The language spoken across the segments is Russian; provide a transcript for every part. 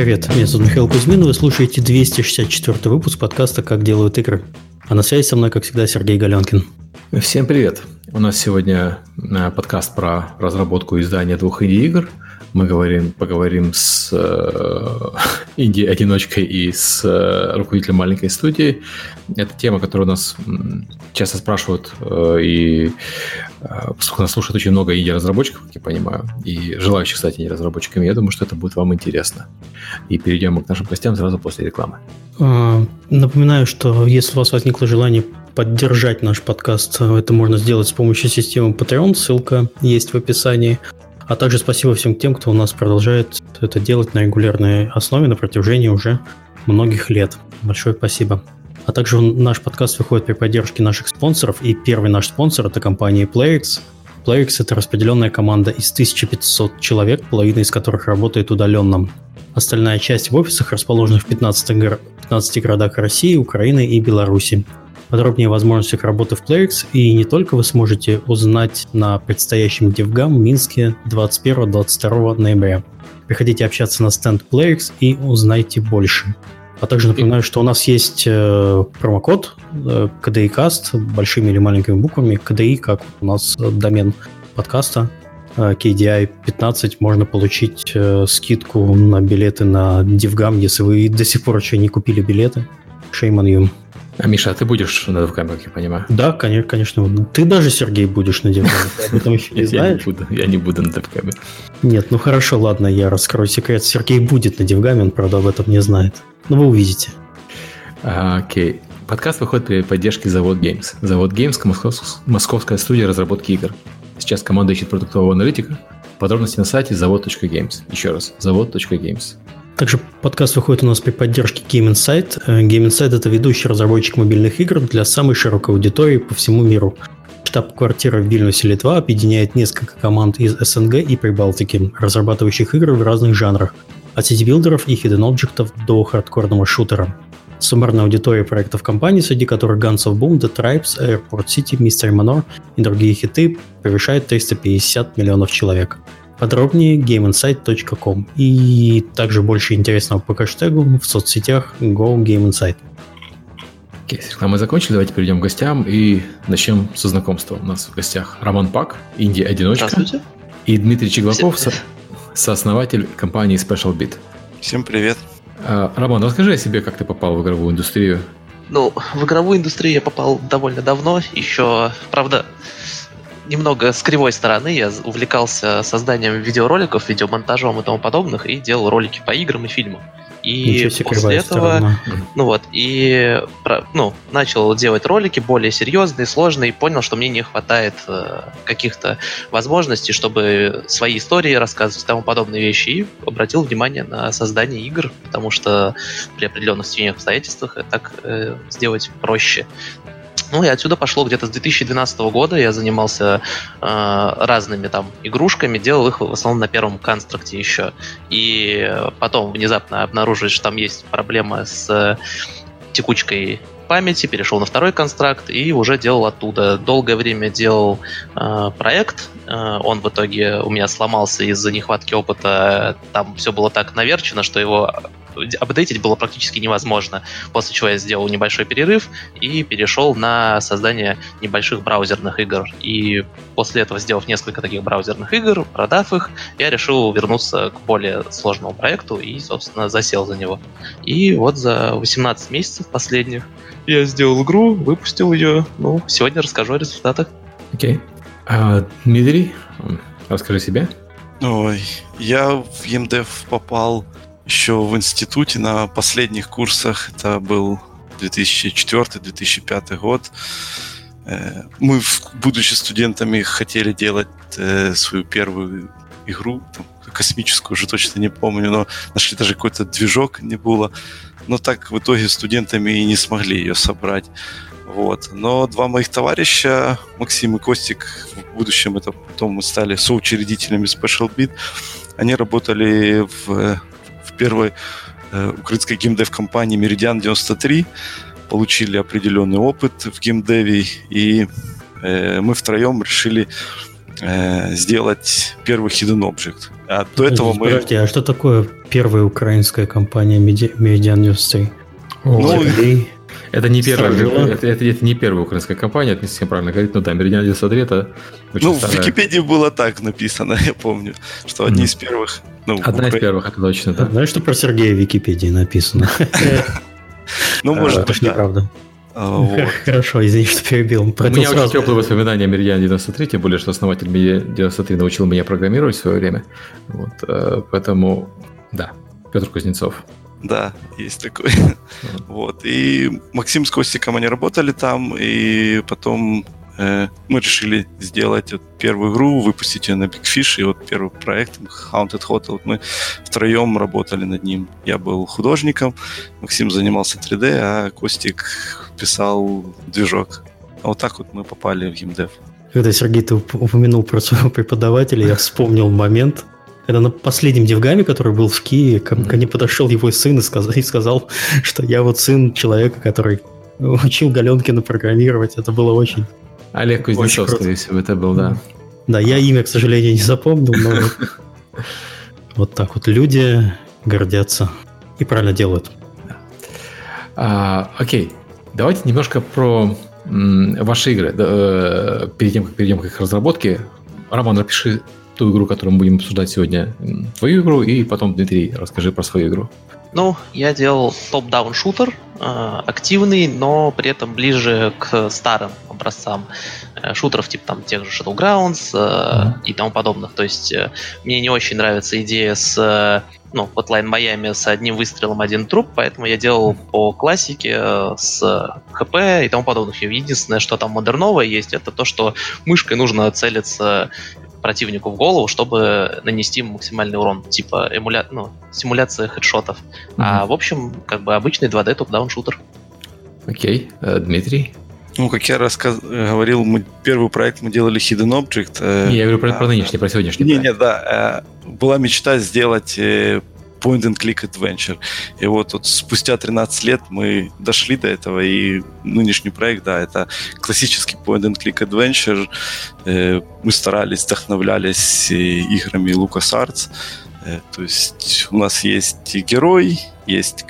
Привет, меня зовут Михаил Кузьмин, вы слушаете 264 выпуск подкаста «Как делают игры». А на связи со мной, как всегда, Сергей Галенкин. Всем привет! У нас сегодня э, подкаст про разработку и издание двух инди-игр – мы говорим, поговорим с э, инди-одиночкой и с э, руководителем маленькой студии. Это тема, которую нас часто спрашивают, э, и э, поскольку нас слушает очень много инди-разработчиков, как я понимаю, и желающих стать инди-разработчиками, я думаю, что это будет вам интересно. И перейдем мы к нашим гостям сразу после рекламы. А, напоминаю, что если у вас возникло желание поддержать наш подкаст, это можно сделать с помощью системы Patreon, ссылка есть в описании. А также спасибо всем тем, кто у нас продолжает это делать на регулярной основе на протяжении уже многих лет. Большое спасибо. А также наш подкаст выходит при поддержке наших спонсоров, и первый наш спонсор – это компания PlayX. PlayX – это распределенная команда из 1500 человек, половина из которых работает удаленно. Остальная часть в офисах расположена в 15, гор- 15 городах России, Украины и Беларуси подробнее о возможностях работы в PlayX, и не только вы сможете узнать на предстоящем DevGam в Минске 21-22 ноября. Приходите общаться на стенд PlayX и узнайте больше. А также напоминаю, что у нас есть э, промокод э, KDICast большими или маленькими буквами. KDI, как у нас домен подкаста, э, KDI 15, можно получить э, скидку на билеты на DevGam, если вы до сих пор еще не купили билеты. Shame on you. А Миша, а ты будешь на вебкаме, как я понимаю? Да, конечно, конечно. Ты даже, Сергей, будешь на вебкаме. Об этом еще не знаешь? Я не буду, я не буду на вебкаме. Нет, ну хорошо, ладно, я раскрою секрет. Сергей будет на девгаме, он, правда, об этом не знает. Но вы увидите. А, окей. Подкаст выходит при поддержке Завод Games. Завод Games – московская студия разработки игр. Сейчас команда ищет продуктового аналитика. Подробности на сайте завод.games. Еще раз, завод.games. Также подкаст выходит у нас при поддержке Game Insight. Э, Game Insight – это ведущий разработчик мобильных игр для самой широкой аудитории по всему миру. Штаб-квартира в Вильнюсе, Литва объединяет несколько команд из СНГ и Прибалтики, разрабатывающих игры в разных жанрах, от city-builder ов и hidden объектов до хардкорного шутера. Суммарная аудитория проектов компании, среди которых Guns of Boom, The Tribes, Airport City, Mystery Manor и другие хиты, превышает 350 миллионов человек – Подробнее gameinsight.com и также больше интересного по хэштегу в соцсетях GoGameInsight. Окей, okay, мы закончили, давайте перейдем к гостям и начнем со знакомства. У нас в гостях Роман Пак, Индия-одиночка. И Дмитрий Чеглаков, со- сооснователь компании Special Bit. Всем привет. А, Роман, расскажи о себе, как ты попал в игровую индустрию. Ну, в игровую индустрию я попал довольно давно, еще, правда, немного с кривой стороны. Я увлекался созданием видеороликов, видеомонтажом и тому подобных, и делал ролики по играм и фильмам. И после этого, сторона. ну вот, и ну, начал делать ролики более серьезные, сложные, и понял, что мне не хватает э, каких-то возможностей, чтобы свои истории рассказывать и тому подобные вещи, и обратил внимание на создание игр, потому что при определенных стечениях обстоятельствах так э, сделать проще. Ну и отсюда пошло где-то с 2012 года. Я занимался э, разными там игрушками, делал их в основном на первом конструкте еще. И потом внезапно обнаружили, что там есть проблема с текучкой памяти, перешел на второй констракт и уже делал оттуда. Долгое время делал э, проект. Э, он в итоге у меня сломался из-за нехватки опыта. Там все было так наверчено, что его апдейтить было практически невозможно. После чего я сделал небольшой перерыв и перешел на создание небольших браузерных игр. И после этого, сделав несколько таких браузерных игр, продав их, я решил вернуться к более сложному проекту и, собственно, засел за него. И вот за 18 месяцев последних я сделал игру, выпустил ее. Ну, сегодня расскажу о результатах. Окей. Okay. А, Дмитрий, расскажи себе. Ой, я в EMDev попал еще в институте на последних курсах. Это был 2004-2005 год. Э, мы, будучи студентами, хотели делать э, свою первую игру, там, космическую, уже точно не помню, но нашли даже какой-то движок, не было. Но так в итоге студентами и не смогли ее собрать. Вот. Но два моих товарища, Максим и Костик, в будущем это потом мы стали соучредителями Special Beat, они работали в первой э, украинской геймдев-компании Meridian 93, получили определенный опыт в геймдеве, и э, мы втроем решили э, сделать первый Hidden Object. А до этого мы... Подожди, а что такое первая украинская компания Medi- Median News 3? Ну? Это не первая, это, это- это не первая украинская компания, это не совсем правильно говорить, но да, Меридиан 93 это ну, в старая- Википедии было так написано, я помню, что одни Мгм. из первых... Ну, Одна из Украине. первых, это точно, да. Знаешь, что про Сергея в Википедии написано? Ну, может Это быть, неправда. А, вот. Хорошо, извини, что перебил. У меня очень теплые воспоминания о Меридиане 93, тем более, что основатель Meridian 93 научил меня программировать в свое время. Вот, э, поэтому, да, Петр Кузнецов. Да, есть такой. Вот. И Максим с Костиком они работали там, и потом мы решили сделать вот первую игру, выпустить ее на Big Fish, и вот первый проект Haunted Hotel, мы втроем работали над ним. Я был художником, Максим занимался 3D, а Костик писал движок. А вот так вот мы попали в геймдев. Когда, Сергей, ты уп- упомянул про своего преподавателя, я вспомнил момент, когда на последнем девгаме, который был в Киеве, ко, ко мне подошел его сын и сказал, и сказал, что я вот сын человека, который учил Галенкина программировать. Это было очень... Олег Кузнецов, скорее всего, это был, да. Да, я имя, к сожалению, не запомнил, но вот, так вот люди гордятся и правильно делают. А, окей, давайте немножко про ваши игры. Э, перед тем, как перейдем к их разработке, Роман, напиши ту игру, которую мы будем обсуждать сегодня, твою игру, и потом, Дмитрий, расскажи про свою игру. Ну, я делал топ-даун шутер, э, активный, но при этом ближе к старым образцам э, шутеров, типа там тех же Shadowgrounds Мгм. и тому подобных. То есть мне не очень нравится идея с ну, Hotline Miami с одним выстрелом один труп, поэтому я делал по классике с ХП и тому подобных. Единственное, что там модерновое есть, это то, что мышкой нужно целиться противнику в голову, чтобы нанести максимальный урон, типа эмуля... ну, симуляция хедшотов. А в общем, как бы обычный 2D топ-даун шутер. Окей, э, Дмитрий. Ну, как я рассказ... говорил, мы первый проект мы делали Hidden Object. э, Не, я говорю про, а, про нынешний, про сегодняшний. Не, проект. не, да. э, Была мечта сделать э, point and click adventure. И вот, вот спустя 13 лет мы дошли до этого, и нынешний проект, да, это классический point and click adventure. Э, Мы старались, вдохновлялись э, играми LucasArts. Э, То есть у нас есть герой, есть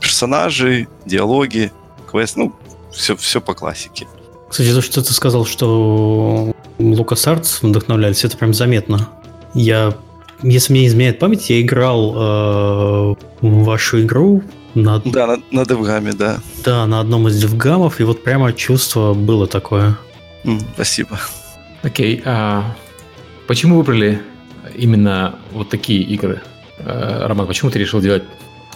персонажи, диалоги, квест, ну, все, все по классике. Кстати, то, что ты сказал, что LucasArts вдохновлялись, это прям заметно. Я, если мне не изменяет память, я играл э, в вашу игру на, Да, на, на девгаме, да. да, на одном из девгамов, и вот прямо чувство было такое. М, Спасибо. Окей, а почему выбрали именно вот такие игры? Э, Роман, почему ты решил делать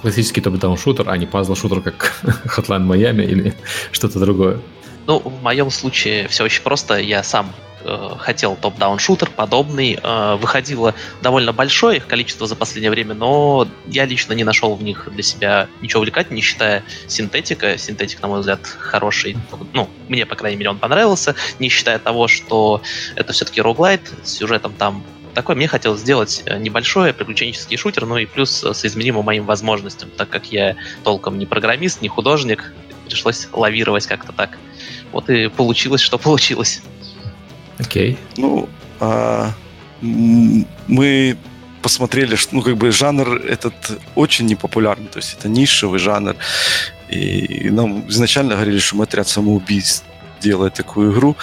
классический топ-даун шутер, а не пазл-шутер, как Hotline Miami или что-то другое? Ну, в моем случае все очень просто. Я сам э, хотел топ-даун шутер подобный. Э, выходило довольно большое их количество за последнее время, но я лично не нашел в них для себя ничего увлекательного, не считая синтетика. Синтетик, на мой взгляд, хороший. Ну, мне, по крайней мере, он понравился. Не считая того, что это все-таки роглайт с сюжетом там такой мне хотелось сделать э, небольшой приключенческий шутер, ну и плюс э, соизмеримо моим возможностям, так как я толком не программист, не художник, пришлось лавировать как-то так. Вот и получилось, что получилось. Окей. Ну, а, мы посмотрели, что, ну, как бы жанр этот очень непопулярный, то есть это нишевый жанр. И нам изначально говорили, что мы отряд самоубийц делает такую игру.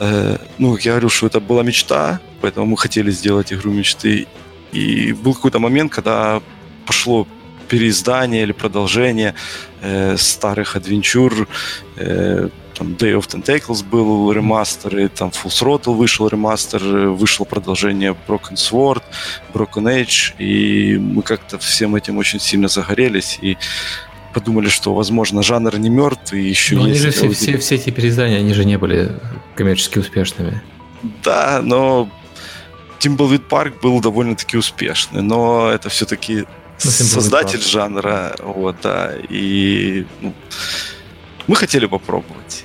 Э, ну, как я говорю, что это была мечта, поэтому мы хотели сделать игру мечты. И был какой-то момент, когда пошло переиздание или продолжение э, старых адвенчур, э, там Day of Tentacles был ремастер, и там Full Throttle вышел ремастер, вышло продолжение Broken Sword, Broken Age, и мы как-то всем этим очень сильно загорелись и подумали, что, возможно, жанр не мертв, и еще Но они есть... же все, все, все эти переиздания, они же не были коммерчески успешными. Да, но Timberwolf Park был довольно-таки успешный, но это все-таки Ну, создатель жанра, вот, да, и ну, мы хотели попробовать.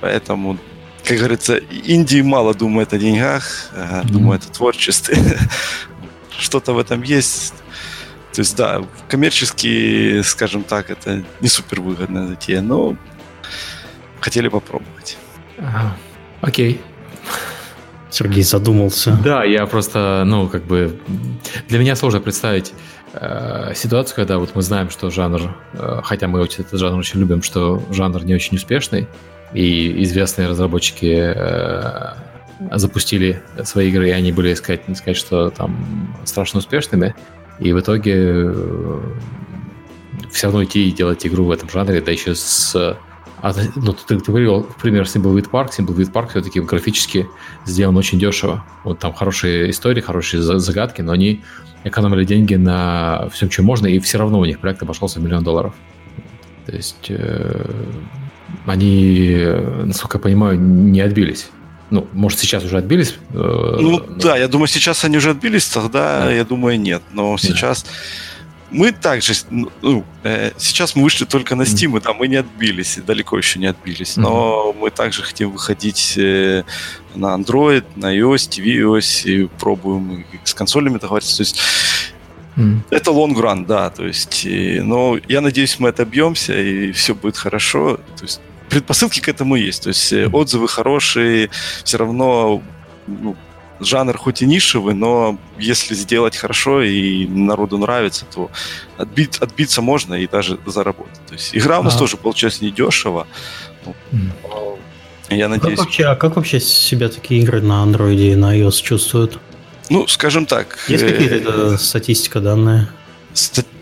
Поэтому, как говорится, Индии мало думает о деньгах, а Мгм. думает о творчестве. Что-то в этом есть. То есть, да, коммерчески, скажем так, это не супер выгодная затея, но хотели попробовать. Ага. Окей. Сергей задумался. Да, я просто, ну, как бы... Для меня сложно представить э, ситуацию, когда вот мы знаем, что жанр, э, хотя мы очень, этот жанр очень любим, что жанр не очень успешный, и известные разработчики э, запустили свои игры, и они были, сказать, не сказать, что там страшно успешными, и в итоге э, все равно идти и делать игру в этом жанре, да еще с... А, ну, ты, ты говорил, пример Simple Park. Simple Park все-таки графически сделан очень дешево. Вот там хорошие истории, хорошие загадки, но они экономили деньги на всем, чем можно, и все равно у них проект обошелся в миллион долларов. То есть э, они, насколько я понимаю, не отбились. Ну, может, сейчас уже отбились? Э, ну, но... да, я думаю, сейчас они уже отбились, тогда, да. я думаю, нет. Но сейчас... Да мы также, ну, э, сейчас мы вышли только на Steam, и там мы не отбились, далеко еще не отбились, но mm-hmm. мы также хотим выходить э, на Android, на iOS, tvOS, и пробуем с консолями договариваться, то есть Mm. Это long run, да, то есть, и, но я надеюсь, мы отобьемся и все будет хорошо. То есть предпосылки к этому есть, то есть mm. отзывы хорошие, все равно ну, жанр хоть и нишевый, но если сделать хорошо и народу нравится, то отбить, отбиться можно и даже заработать. То есть игра у нас а. тоже получилась недешево. Ну, я надеюсь... Как вообще, а как вообще себя такие игры на Android и на iOS чувствуют? Ну, скажем так. Есть какие-то э, статистика данные?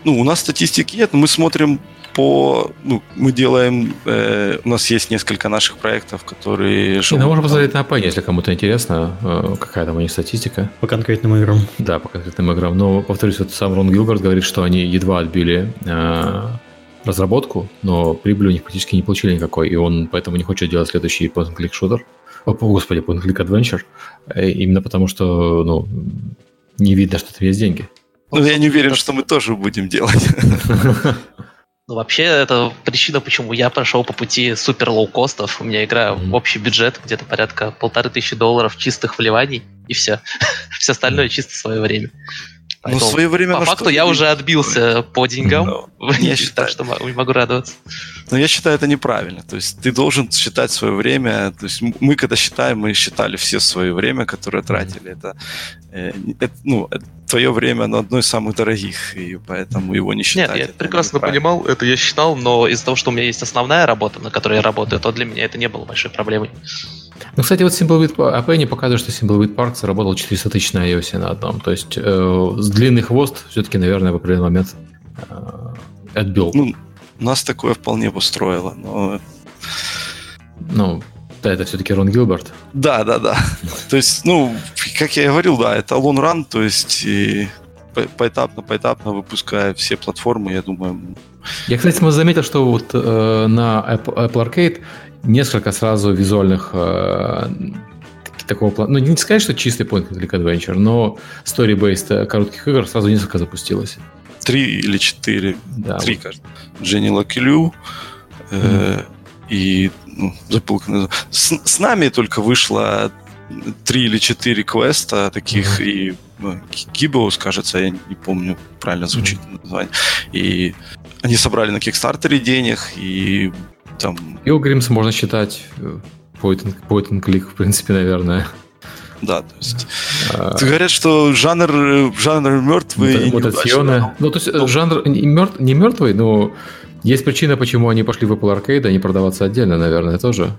Ну, у нас статистики нет, но мы смотрим по... Ну, мы делаем... Э, у нас есть несколько наших проектов, которые... Ну, можно посмотреть на Penny, если кому-то интересно, э, какая там у них статистика. По конкретным играм. Да, по конкретным играм. Но, повторюсь, вот сам Рон Гилберт говорит, что они едва отбили э, разработку, но прибыли у них практически не получили никакой, и он поэтому не хочет делать следующий point-and-click шутер. О, господи, point-and-click adventure. Э, именно потому, что, ну, не видно, что там есть деньги. Ну, я не уверен, что мы тоже будем делать. Ну, вообще, это причина, почему я прошел по пути супер лоу-костов. У меня игра mm-hmm. общий бюджет где-то порядка полторы тысячи долларов чистых вливаний, и все. все остальное чисто свое время. Ну, Поэтому, ну, свое время по факту я уже отбился по деньгам, no. я считаю, что могу радоваться. Но я считаю это неправильно. То есть ты должен считать свое время. То есть мы когда считаем, мы считали все свое время, которое тратили. Это, э, это ну, твое время, оно одно из самых дорогих, и поэтому его не считать. Нет, я прекрасно понимал, это я считал, но из-за того, что у меня есть основная работа, на которой я работаю, то для меня это не было большой проблемой. Ну, кстати, вот Simplebit Apple показывает, что Simplebit Park заработал 400 тысяч на iOS на одном. То есть э, с длинный хвост все-таки, наверное, в определенный момент э, отбил. Ну, нас такое вполне устроило, но... Ну, да, это все-таки Рон Гилберт. Да, да, да. То есть, ну, как я и говорил, да, это long run, то есть и поэтапно, поэтапно выпуская все платформы, я думаю. Я, кстати, заметил, что вот э, на Apple Arcade несколько сразу визуальных э, такого плана. Ну, не сказать, что чистый point and click adventure, но story-based коротких игр сразу несколько запустилось. Три или четыре. Да, Три, вот. кажется. Дженни Лакилю э, mm. и ну, забыл, с, с нами только вышло три или четыре квеста таких mm-hmm. и ну, Гибоус, кажется, я не помню, правильно звучит mm-hmm. название. И они собрали на Кикстартере денег, и там... Pilgrims можно считать э, point and, point and click, в принципе, наверное. Да, то есть а... говорят, что жанр, жанр мертвый. Мутационы. Ну, то есть ну, жанр не, мертв, не мертвый, но есть причина, почему они пошли в Apple Arcade, а не продаваться отдельно, наверное, тоже.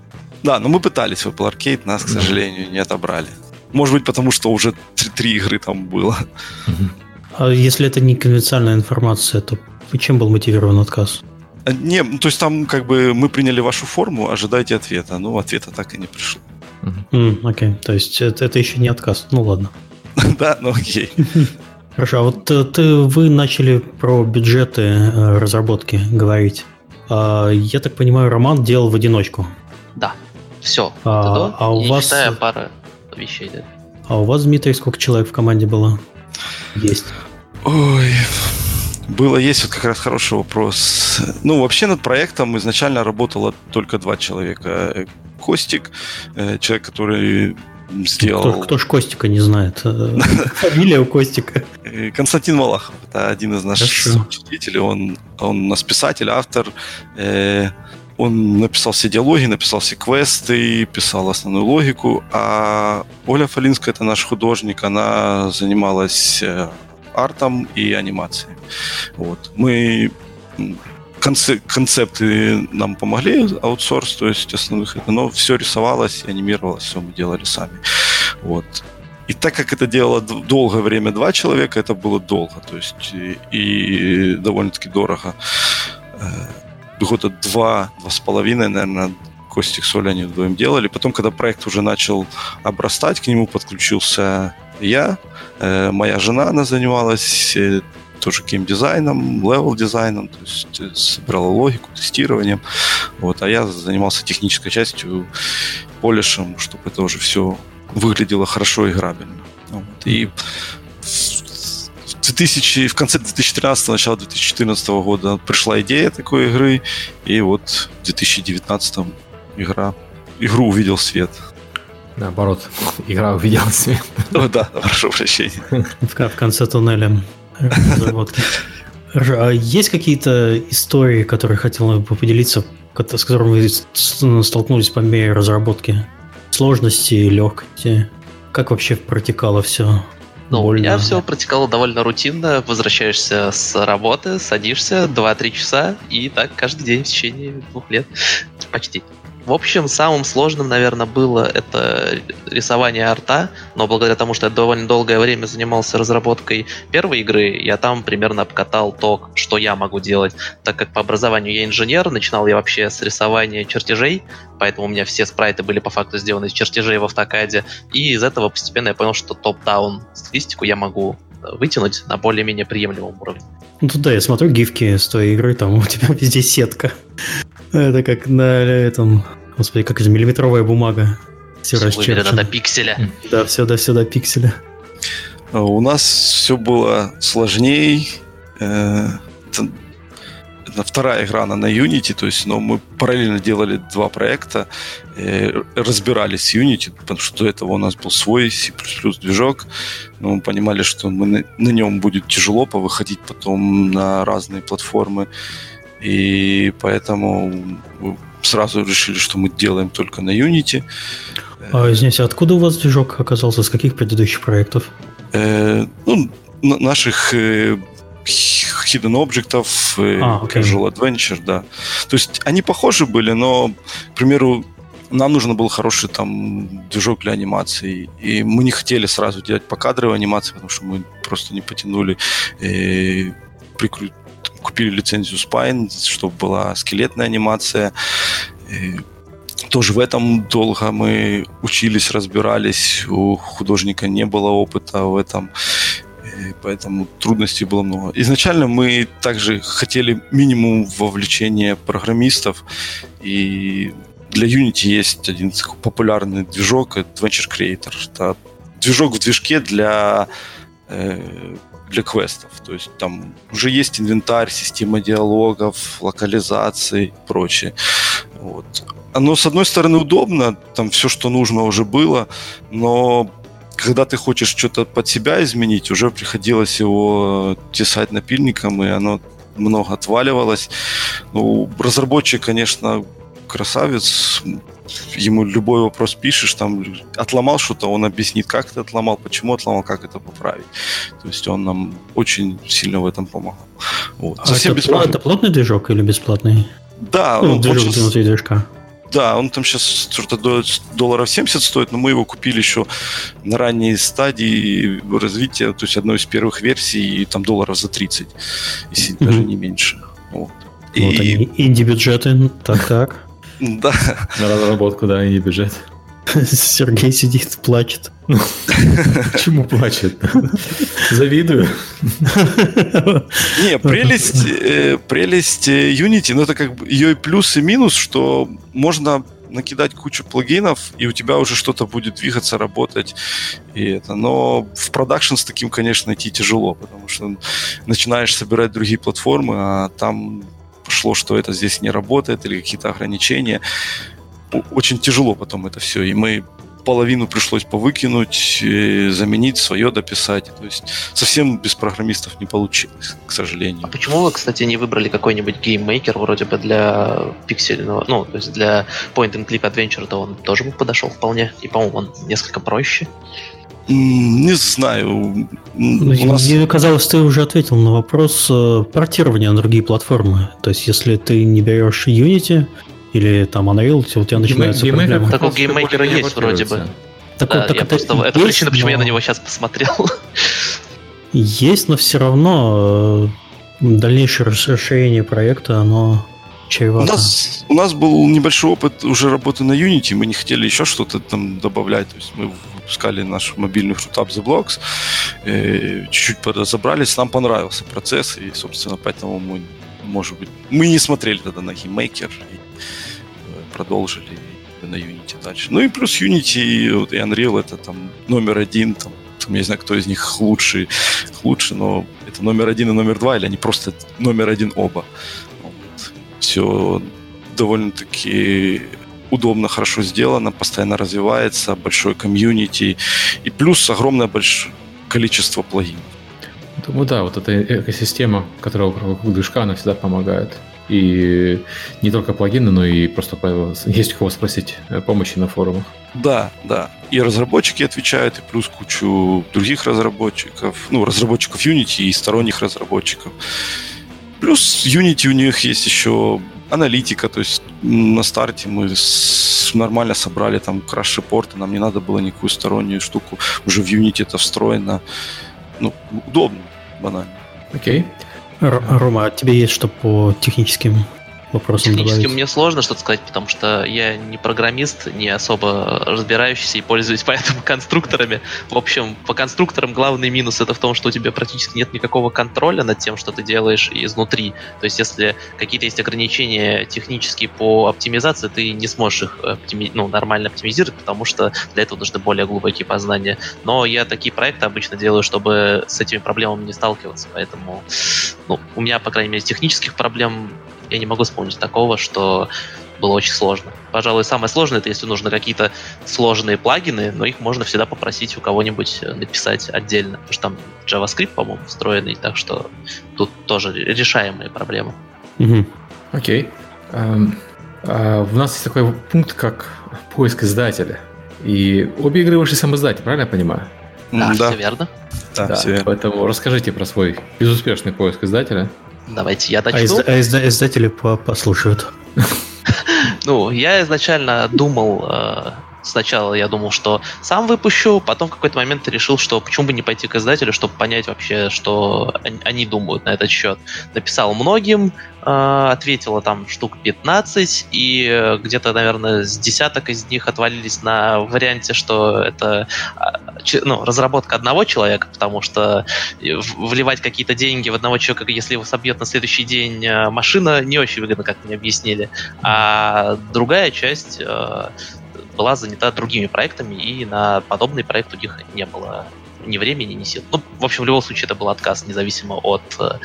Да, но мы пытались в Apple Arcade, нас, к сожалению, не отобрали. Может быть, потому что уже три, три игры там было. А если это не конвенциальная информация, то чем был мотивирован отказ? Не, ну, то есть там как бы мы приняли вашу форму, ожидайте ответа. Но ответа так и не пришло. Окей, mm, okay. то есть это, это еще не отказ. Ну ладно. да, ну окей. Хорошо, а вот э, ты, вы начали про бюджеты э, разработки говорить. А, я так понимаю, Роман делал в одиночку. Да, все. А, а у вас... пара вещей, да. А у вас, Дмитрий, сколько человек в команде было? Есть. Ой, было, есть вот как раз хороший вопрос. Ну, вообще над проектом изначально работало только два человека. Костик, э, человек, который сделал... Кто, кто ж Костика не знает? Э, фамилия у Костика. Э, Константин Малахов. Это один из наших учителей. Он, он у нас писатель, автор. он написал все диалоги, написал все квесты, писал основную логику, а Оля Фалинская, это наш художник, она занималась артом и анимацией. Вот. Мы концепты нам помогли, аутсорс, то есть основных, но все рисовалось и анимировалось, все мы делали сами. Вот. И так как это делало долгое время два человека, это было долго, то есть и, и довольно-таки дорого. Э, года два, два с половиной, наверное, Костик с Олей они вдвоем делали. Потом, когда проект уже начал обрастать, к нему подключился я, э, моя жена, она занималась э, тоже геймдизайном, level-дизайном, то есть э, собирала логику, тестированием. Вот, а я занимался технической частью, polish ем, чтобы это уже все выглядело хорошо и играбельно. Вот. И в, 2000, в конце 2013 начало 2014 года пришла идея такой игры, и вот в 2019 игра, игру увидел свет. Наоборот, игра увидела свет. О, да, прошу прощения. В, в конце туннеля. А есть какие-то истории, которые хотел бы поделиться, с которыми вы столкнулись по мере разработки? Сложности, легкости? Как вообще протекало все? Ну, Больно. у меня все протекало довольно рутинно. Возвращаешься с работы, садишься 2-3 часа, и так каждый день в течение двух лет. Почти. В общем, самым сложным, наверное, было это рисование арта, но благодаря тому, что я довольно долгое время занимался разработкой первой игры, я там примерно обкатал то, что я могу делать. Так как по образованию я инженер, начинал я вообще с рисования чертежей, поэтому у меня все спрайты были по факту сделаны из чертежей в автокаде, и из этого постепенно я понял, что топ-даун стилистику я могу вытянуть на более-менее приемлемом уровне. Ну да, я смотрю гифки с твоей игры, там у тебя везде сетка. Это как на этом... Господи, как это, миллиметровая бумага. Все, все выверено до пикселя. Да, все до, все до пикселя. А у нас все было сложнее. Вторая игра она на Unity, то есть, но мы параллельно делали два проекта, э, разбирались с Unity, потому что до этого у нас был свой C++ движок, но мы понимали, что мы на, на нем будет тяжело повыходить потом на разные платформы, и поэтому сразу решили, что мы делаем только на Unity. А, извините, откуда у вас движок оказался? С каких предыдущих проектов? Э, ну, наших э, hidden объектов, э, а, okay. casual adventure, да. То есть они похожи были, но, к примеру, нам нужен был хороший там движок для анимации, и мы не хотели сразу делать покадровую анимацию, потому что мы просто не потянули э, прикру купили лицензию Spine, чтобы была скелетная анимация. И тоже в этом долго мы учились, разбирались. У художника не было опыта в этом. Поэтому трудностей было много. Изначально мы также хотели минимум вовлечения программистов. И для Unity есть один популярный движок, Adventure Creator. Это движок в движке для э, для квестов. То есть там уже есть инвентарь, система диалогов, локализации и прочее. Вот. Оно, с одной стороны, удобно, там все, что нужно, уже было, но когда ты хочешь что-то под себя изменить, уже приходилось его тесать напильником, и оно много отваливалось. Ну, разработчик, конечно, красавец, ему любой вопрос пишешь, там отломал что-то, он объяснит, как ты отломал, почему отломал, как это поправить. То есть он нам очень сильно в этом помогал. Вот. А Совсем это, бесплатно. это платный движок или бесплатный? Да, ну, он движок сейчас... внутри движка. Да, он там сейчас что-то долларов 70 стоит, но мы его купили еще на ранней стадии развития, то есть одной из первых версий, и там долларов за 30, если mm-hmm. даже не меньше. Вот. И... Вот они, инди-бюджеты, так-так. Да. На разработку, да, и бюджет. Сергей сидит, плачет. Почему плачет? Завидую. Не, прелесть, э, прелесть э, Unity, ну это как бы ее и плюс, и минус, что можно накидать кучу плагинов, и у тебя уже что-то будет двигаться, работать. И это. Но в продакшн с таким, конечно, идти тяжело, потому что начинаешь собирать другие платформы, а там пошло, что это здесь не работает или какие-то ограничения. Очень тяжело потом это все. И мы половину пришлось повыкинуть, заменить, свое дописать. То есть совсем без программистов не получилось, к сожалению. А почему вы, кстати, не выбрали какой-нибудь GameMaker вроде бы для пиксельного, ну, то есть для point-and-click adventure, то он тоже бы подошел вполне. И, по-моему, он несколько проще. Не знаю. У нас... Мне казалось, ты уже ответил на вопрос э, портирования на другие платформы. То есть, если ты не берешь Unity или там Unreal, у тебя начинается Game, проблема. Так у GameMaker а есть вроде бы. Так, да, так я это просто, это есть, причина, почему но... я на него сейчас посмотрел. Есть, но все равно э, дальнейшее расширение проекта, оно чревато. У нас, у нас был небольшой опыт уже работы на Unity, мы не хотели еще что-то там добавлять, то есть мы выпускали наш мобильный Fruit The Blocks, э, чуть-чуть разобрались, нам понравился процесс, и, собственно, поэтому мы, может быть, мы не смотрели тогда на GameMaker, и продолжили на Unity дальше. Ну и плюс Unity и Unreal это там номер один, там, я не знаю, кто из них лучший, лучше, но это номер один и номер два, или они просто номер один оба. Вот. Все довольно-таки удобно, хорошо сделано, постоянно развивается, большой комьюнити и плюс огромное большое количество плагинов. Ну да, вот эта экосистема, которая вокруг движка, она всегда помогает. И не только плагины, но и просто есть у кого спросить помощи на форумах. Да, да. И разработчики отвечают, и плюс кучу других разработчиков, ну, разработчиков Unity и сторонних разработчиков. Плюс Unity у них есть еще аналитика, то есть на старте мы нормально собрали там краш-репорты, нам не надо было никакую стороннюю штуку, уже в Unity это встроено, ну, удобно, банально. Окей. Okay. Рома, а тебе есть что по техническим вопросам Технически добавить? мне сложно что-то сказать, потому что я не программист, не особо разбирающийся и пользуюсь поэтому конструкторами. В общем, по конструкторам главный минус это в том, что у тебя практически нет никакого контроля над тем, что ты делаешь изнутри. То есть, если какие-то есть ограничения технические по оптимизации, ты не сможешь их оптими... ну, нормально оптимизировать, потому что для этого нужны более глубокие познания. Но я такие проекты обычно делаю, чтобы с этими проблемами не сталкиваться. Поэтому ну, у меня, по крайней мере, технических проблем я не могу вспомнить такого, что было очень сложно. Пожалуй, самое сложное, это если нужны какие-то сложные плагины, но их можно всегда попросить у кого-нибудь э, написать отдельно, потому что там JavaScript, по-моему, встроенный, так что тут тоже решаемые проблемы. Окей. Эм, а, у нас есть такой пункт, как поиск издателя. И обе игры вышли сам издатель, правильно я понимаю? Да, да. все верно. Да, да, все верно. Поэтому расскажите про свой безуспешный поиск издателя. Давайте я начну. А, изда- а изда- издатели послушают. Ну, я изначально думал, э, сначала я думал, что сам выпущу, потом в какой-то момент решил, что почему бы не пойти к издателю, чтобы понять вообще, что они думают на этот счет. Написал многим, э, ответила там штук 15, и где-то, наверное, с десяток из них отвалились на варианте, что это а, ну, разработка одного человека, потому что вливать какие-то деньги в одного человека, если его собьет на следующий день э, машина, не очень выгодно, как мне объяснили. А другая часть э, была занята другими проектами, и на подобный проект у них не было ни времени, ни сил. Ну, в общем, в любом случае это был отказ, независимо от э,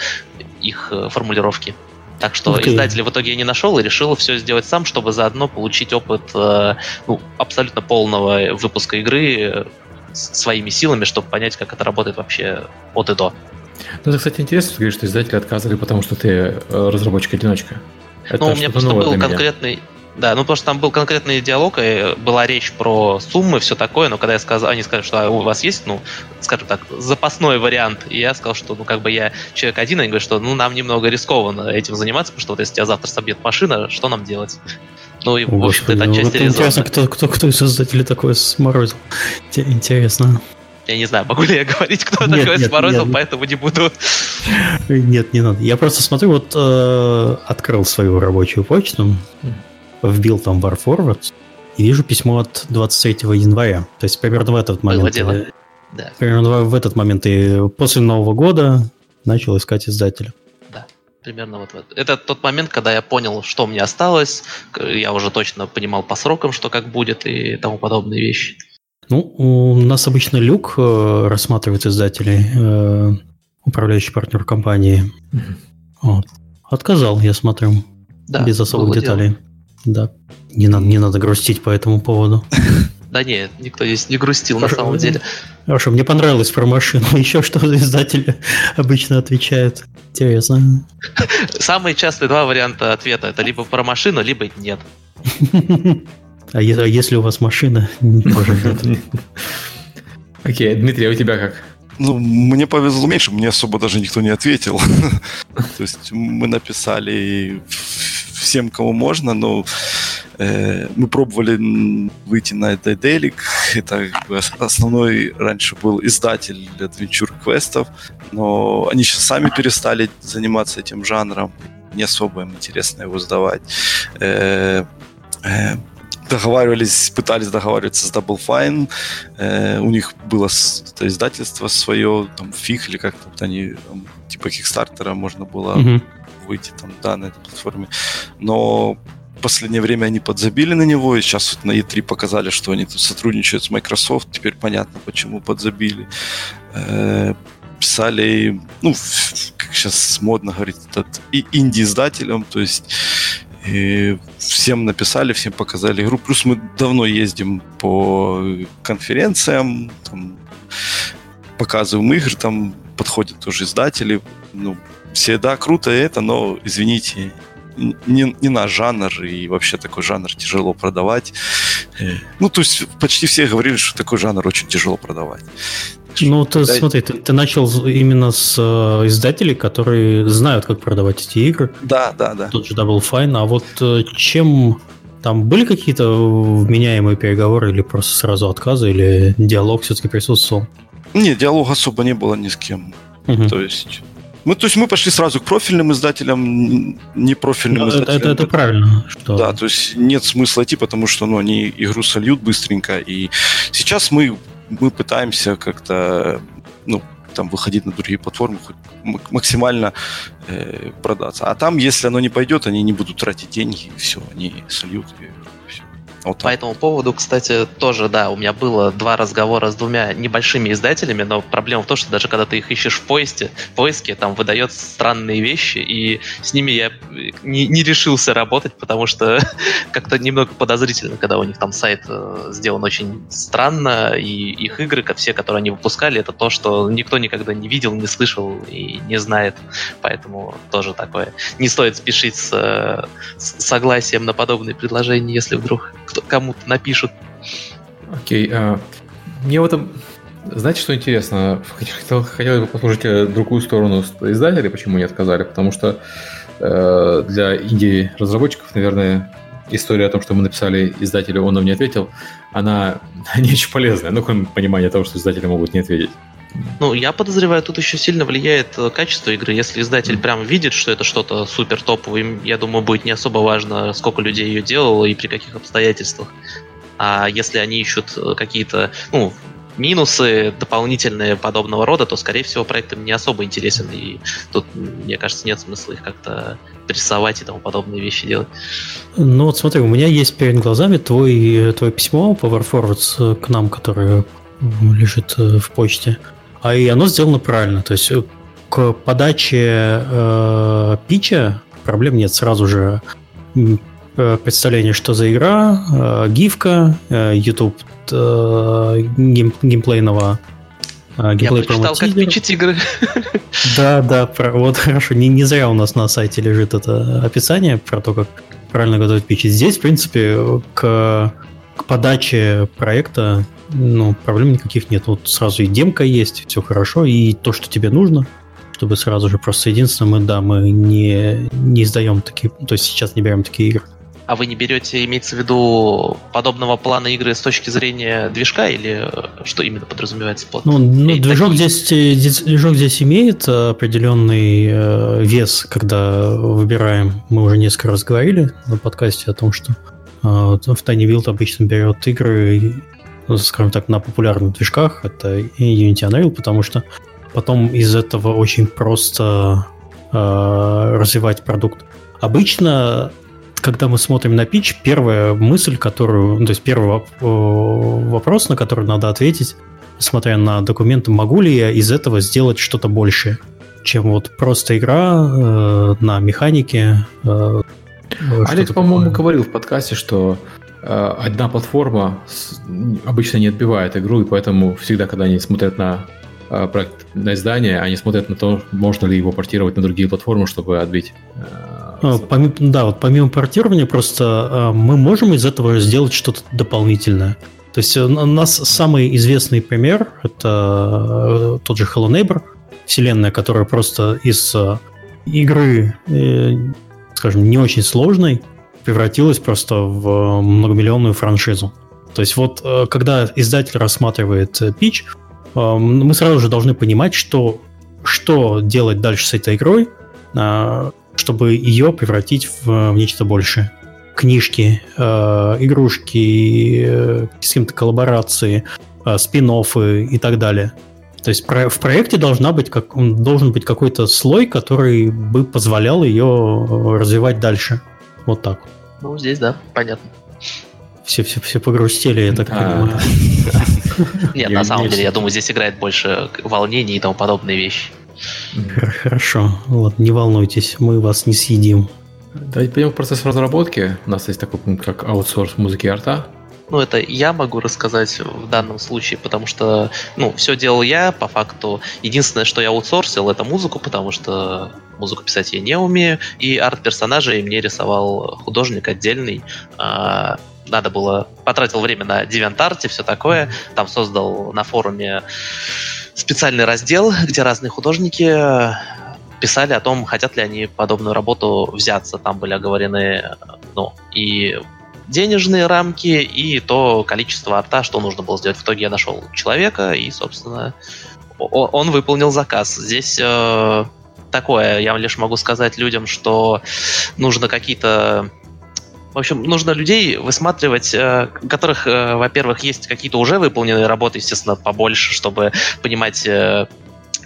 их э, формулировки. Так что okay. издателя в итоге я не нашел и решил все сделать сам, чтобы заодно получить опыт э, ну, абсолютно полного выпуска игры своими силами, чтобы понять, как это работает вообще от и до. Ну, это, кстати, интересно, что говоришь, что издатели отказывали, потому что ты разработчик-одиночка. ну, у меня просто был конкретный... Да, ну потому что там был конкретный диалог, и была речь про суммы, все такое, но когда я сказал, они сказали, что а у вас есть, ну, скажем так, запасной вариант, и я сказал, что, ну, как бы я человек один, они говорят, что, ну, нам немного рискованно этим заниматься, потому что вот если тебя завтра собьет машина, что нам делать? Ну и, в общем-то, это отчасти ну, Интересно, кто, кто, кто из создателей такое сморозил. Интересно. Я не знаю, могу ли я говорить, кто нет, такой нет, сморозил, нет. поэтому не буду. Нет, не надо. Я просто смотрю, вот э, открыл свою рабочую почту, вбил там War Forward и вижу письмо от 23 января. То есть примерно в этот момент. Было Да. Примерно в этот момент и после Нового года начал искать издателя. Да, примерно вот, вот. Это тот момент, когда я понял, что мне осталось. Я уже точно понимал по срокам, что как будет и тому подобные вещи. Ну, у нас обычно Люк э, рассматривает издателей, э, управляющий партнер компании. Mm-hmm. Вот. Отказал, я смотрю, да, без особых деталей. Дело. Да. Не надо, не надо грустить по этому поводу. Да нет, никто здесь не грустил Хорошо, на самом деле. Хорошо, мне понравилось про машину. Еще что издатели обычно отвечают. Интересно. Самые частые два варианта ответа это либо про машину, либо нет. А, а если у вас машина, тоже нет. Окей, Дмитрий, а у тебя как? Ну, мне повезло меньше, мне особо даже никто не ответил. То есть мы написали всем, кому можно, но э, мы пробовали выйти на Daedalic. Это как бы, основной раньше был издатель адвенчур квестов, но они сейчас сами перестали заниматься этим жанром. Не особо им интересно его сдавать. Э, э, договаривались, пытались договариваться с Double Fine. Э, у них было это издательство свое, там, фиг или как-то вот они, там, типа Кикстартера можно было mm-hmm. Выйти там, да, на этой платформе. Но в последнее время они подзабили на него, и сейчас вот на E3 показали, что они сотрудничают с Microsoft. Теперь понятно, почему подзабили. Э, писали, ну, как сейчас модно говорить, этот, и инди-издателем, то есть и всем написали, всем показали игру. Плюс мы давно ездим по конференциям, там, показываем игры, там подходят тоже издатели. Ну, все, да, круто это, но, извините, не, не наш жанр, и вообще такой жанр тяжело продавать. Э, ну, то есть почти все говорили, что такой жанр очень тяжело продавать. Ну, ты, да. смотри, ты, ты начал именно с э, издателей, которые знают, как продавать эти игры. Да, да, да. Тот же Double Fine. А вот э, чем там были какие-то вменяемые переговоры или просто сразу отказы, или диалог все-таки присутствовал? Нет, диалога особо не было ни с кем. Угу. То есть мы, то есть мы пошли сразу к профильным издателям, не профильным да, издателям. Это, это, это правильно. Что... Да, то есть нет смысла идти, потому что ну, они игру сольют быстренько. И сейчас мы мы пытаемся как-то, ну, там выходить на другие платформы, максимально э, продаться. А там, если оно не пойдет, они не будут тратить деньги, и все, они сольют, и вот По этому поводу, кстати, тоже, да, у меня было два разговора с двумя небольшими издателями, но проблема в том, что даже когда ты их ищешь в поиске, поиске там выдает странные вещи, и с ними я не, не решился работать, потому что как-то немного подозрительно, когда у них там сайт э, сделан очень странно, и их игры, все, которые они выпускали, это то, что никто никогда не видел, не слышал и не знает, поэтому тоже такое. Не стоит спешить с, э, с согласием на подобные предложения, если вдруг кто, кому-то напишут. Окей. А, мне в этом... Знаете, что интересно? Хотел, хотел бы послушать э, другую сторону издателей, почему не отказали. Потому что э, для инди-разработчиков, наверное, история о том, что мы написали издателю, он нам не ответил, она не очень полезная. Ну, кроме понимания того, что издатели могут не ответить. Ну, я подозреваю, тут еще сильно влияет э, качество игры. Если издатель прям видит, что это что-то супер топовое, я думаю, будет не особо важно, сколько людей ее делало и при каких обстоятельствах. А если они ищут э, какие-то, ну, минусы дополнительные подобного рода, то, скорее всего, проект им не особо интересен. И тут, мне кажется, нет смысла их как-то прессовать и тому подобные вещи делать. Ну вот смотри, у меня есть перед глазами твой, твое письмо Power Forwards к нам, которое лежит э, в почте. А и оно сделано правильно. То есть э, к подаче э, pitch а проблем нет. Сразу же представление, что за игра, э, гифка, э, YouTube э, гейм, геймплейного э, геймплей Я прочитал, как pitch ить игры. Да, да, про, вот хорошо. Не, не зря у нас на сайте лежит это описание про то, как правильно готовить pitch ить. Здесь, в принципе, к, к подаче проекта ну, проблем никаких нет. Вот сразу и демка есть, все хорошо, и то, что тебе нужно, чтобы сразу же просто единственное, мы, да, мы не, не издаем такие, то есть сейчас не берем такие игры. А вы не берете, имеется в виду, подобного плана игры с точки зрения движка или что именно подразумевается под? Ну, ну движок, здесь, здесь, движок здесь имеет определенный э, вес, когда выбираем, мы уже несколько раз говорили на подкасте о том, что э, в Tiny Build обычно берет игры скажем так, на популярных движках, это Unity Unreal, потому что потом из этого очень просто э, развивать продукт. Обычно, когда мы смотрим на пич, первая мысль, которую, ну, то есть первый вопрос, на который надо ответить, смотря на документы, могу ли я из этого сделать что-то большее, чем вот просто игра э, на механике. Э, Алекс, по-моему, говорил в подкасте, что одна платформа обычно не отбивает игру, и поэтому всегда, когда они смотрят на э, проект, на издание, они смотрят на то, можно ли его портировать на другие платформы, чтобы отбить. А, помимо, да, вот помимо портирования просто мы можем из этого сделать что-то дополнительное. То есть у нас самый известный пример это тот же Hello Neighbor, вселенная, которая просто из игры, скажем, не очень сложной, превратилась просто в многомиллионную франшизу. То есть вот э, когда издатель рассматривает э, пич, э, мы сразу же должны понимать, что, что делать дальше с этой игрой, чтобы ее превратить в нечто большее. Книжки, игрушки, с кем-то коллаборации, спин и так далее. То есть в проекте должна быть как, должен быть какой-то слой, который бы позволял ее развивать дальше. Вот так. Ну, здесь, да, понятно. Все, все, все погрустили, я так понимаю. Нет, на самом деле, я думаю, здесь играет больше волнений и тому подобные вещи. Хорошо, вот, не волнуйтесь, мы вас не съедим. Давайте пойдем в процесс разработки. У нас есть такой пункт, как аутсорс музыки и арта. Ну, это я могу рассказать в данном случае, потому что, ну, все делал я, по факту. Единственное, что я аутсорсил, это музыку, потому что музыку писать я не умею, и арт-персонажей мне рисовал художник отдельный. А, надо было... Потратил время на DeviantArt, все такое. Там создал на форуме специальный раздел, где разные художники писали о том, хотят ли они подобную работу взяться. Там были оговорены ну, и денежные рамки и то количество арта, что нужно было сделать. В итоге я нашел человека, и, собственно, он выполнил заказ. Здесь э, такое, я лишь могу сказать людям, что нужно какие-то в общем, нужно людей высматривать, э, которых, э, во-первых, есть какие-то уже выполненные работы, естественно, побольше, чтобы понимать, э,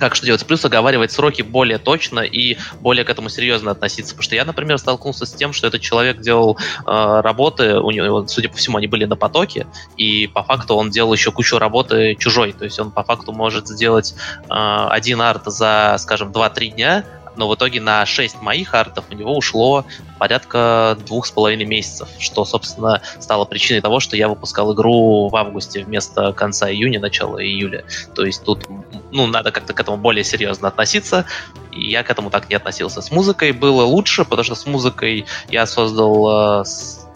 как что делать. Плюс оговаривать сроки более точно и более к этому серьезно относиться. Потому что я, например, столкнулся с тем, что этот человек делал э, работы, у него, судя по всему, они были на потоке, и по факту он делал еще кучу работы чужой. То есть он по факту может сделать э, один арт за, скажем, 2-3 дня, но в итоге на 6 моих артов у него ушло порядка двух с половиной месяцев, что, собственно, стало причиной того, что я выпускал игру в августе вместо конца июня, начала июля. То есть тут, ну, надо как-то к этому более серьезно относиться, и я к этому так не относился. С музыкой было лучше, потому что с музыкой я создал э,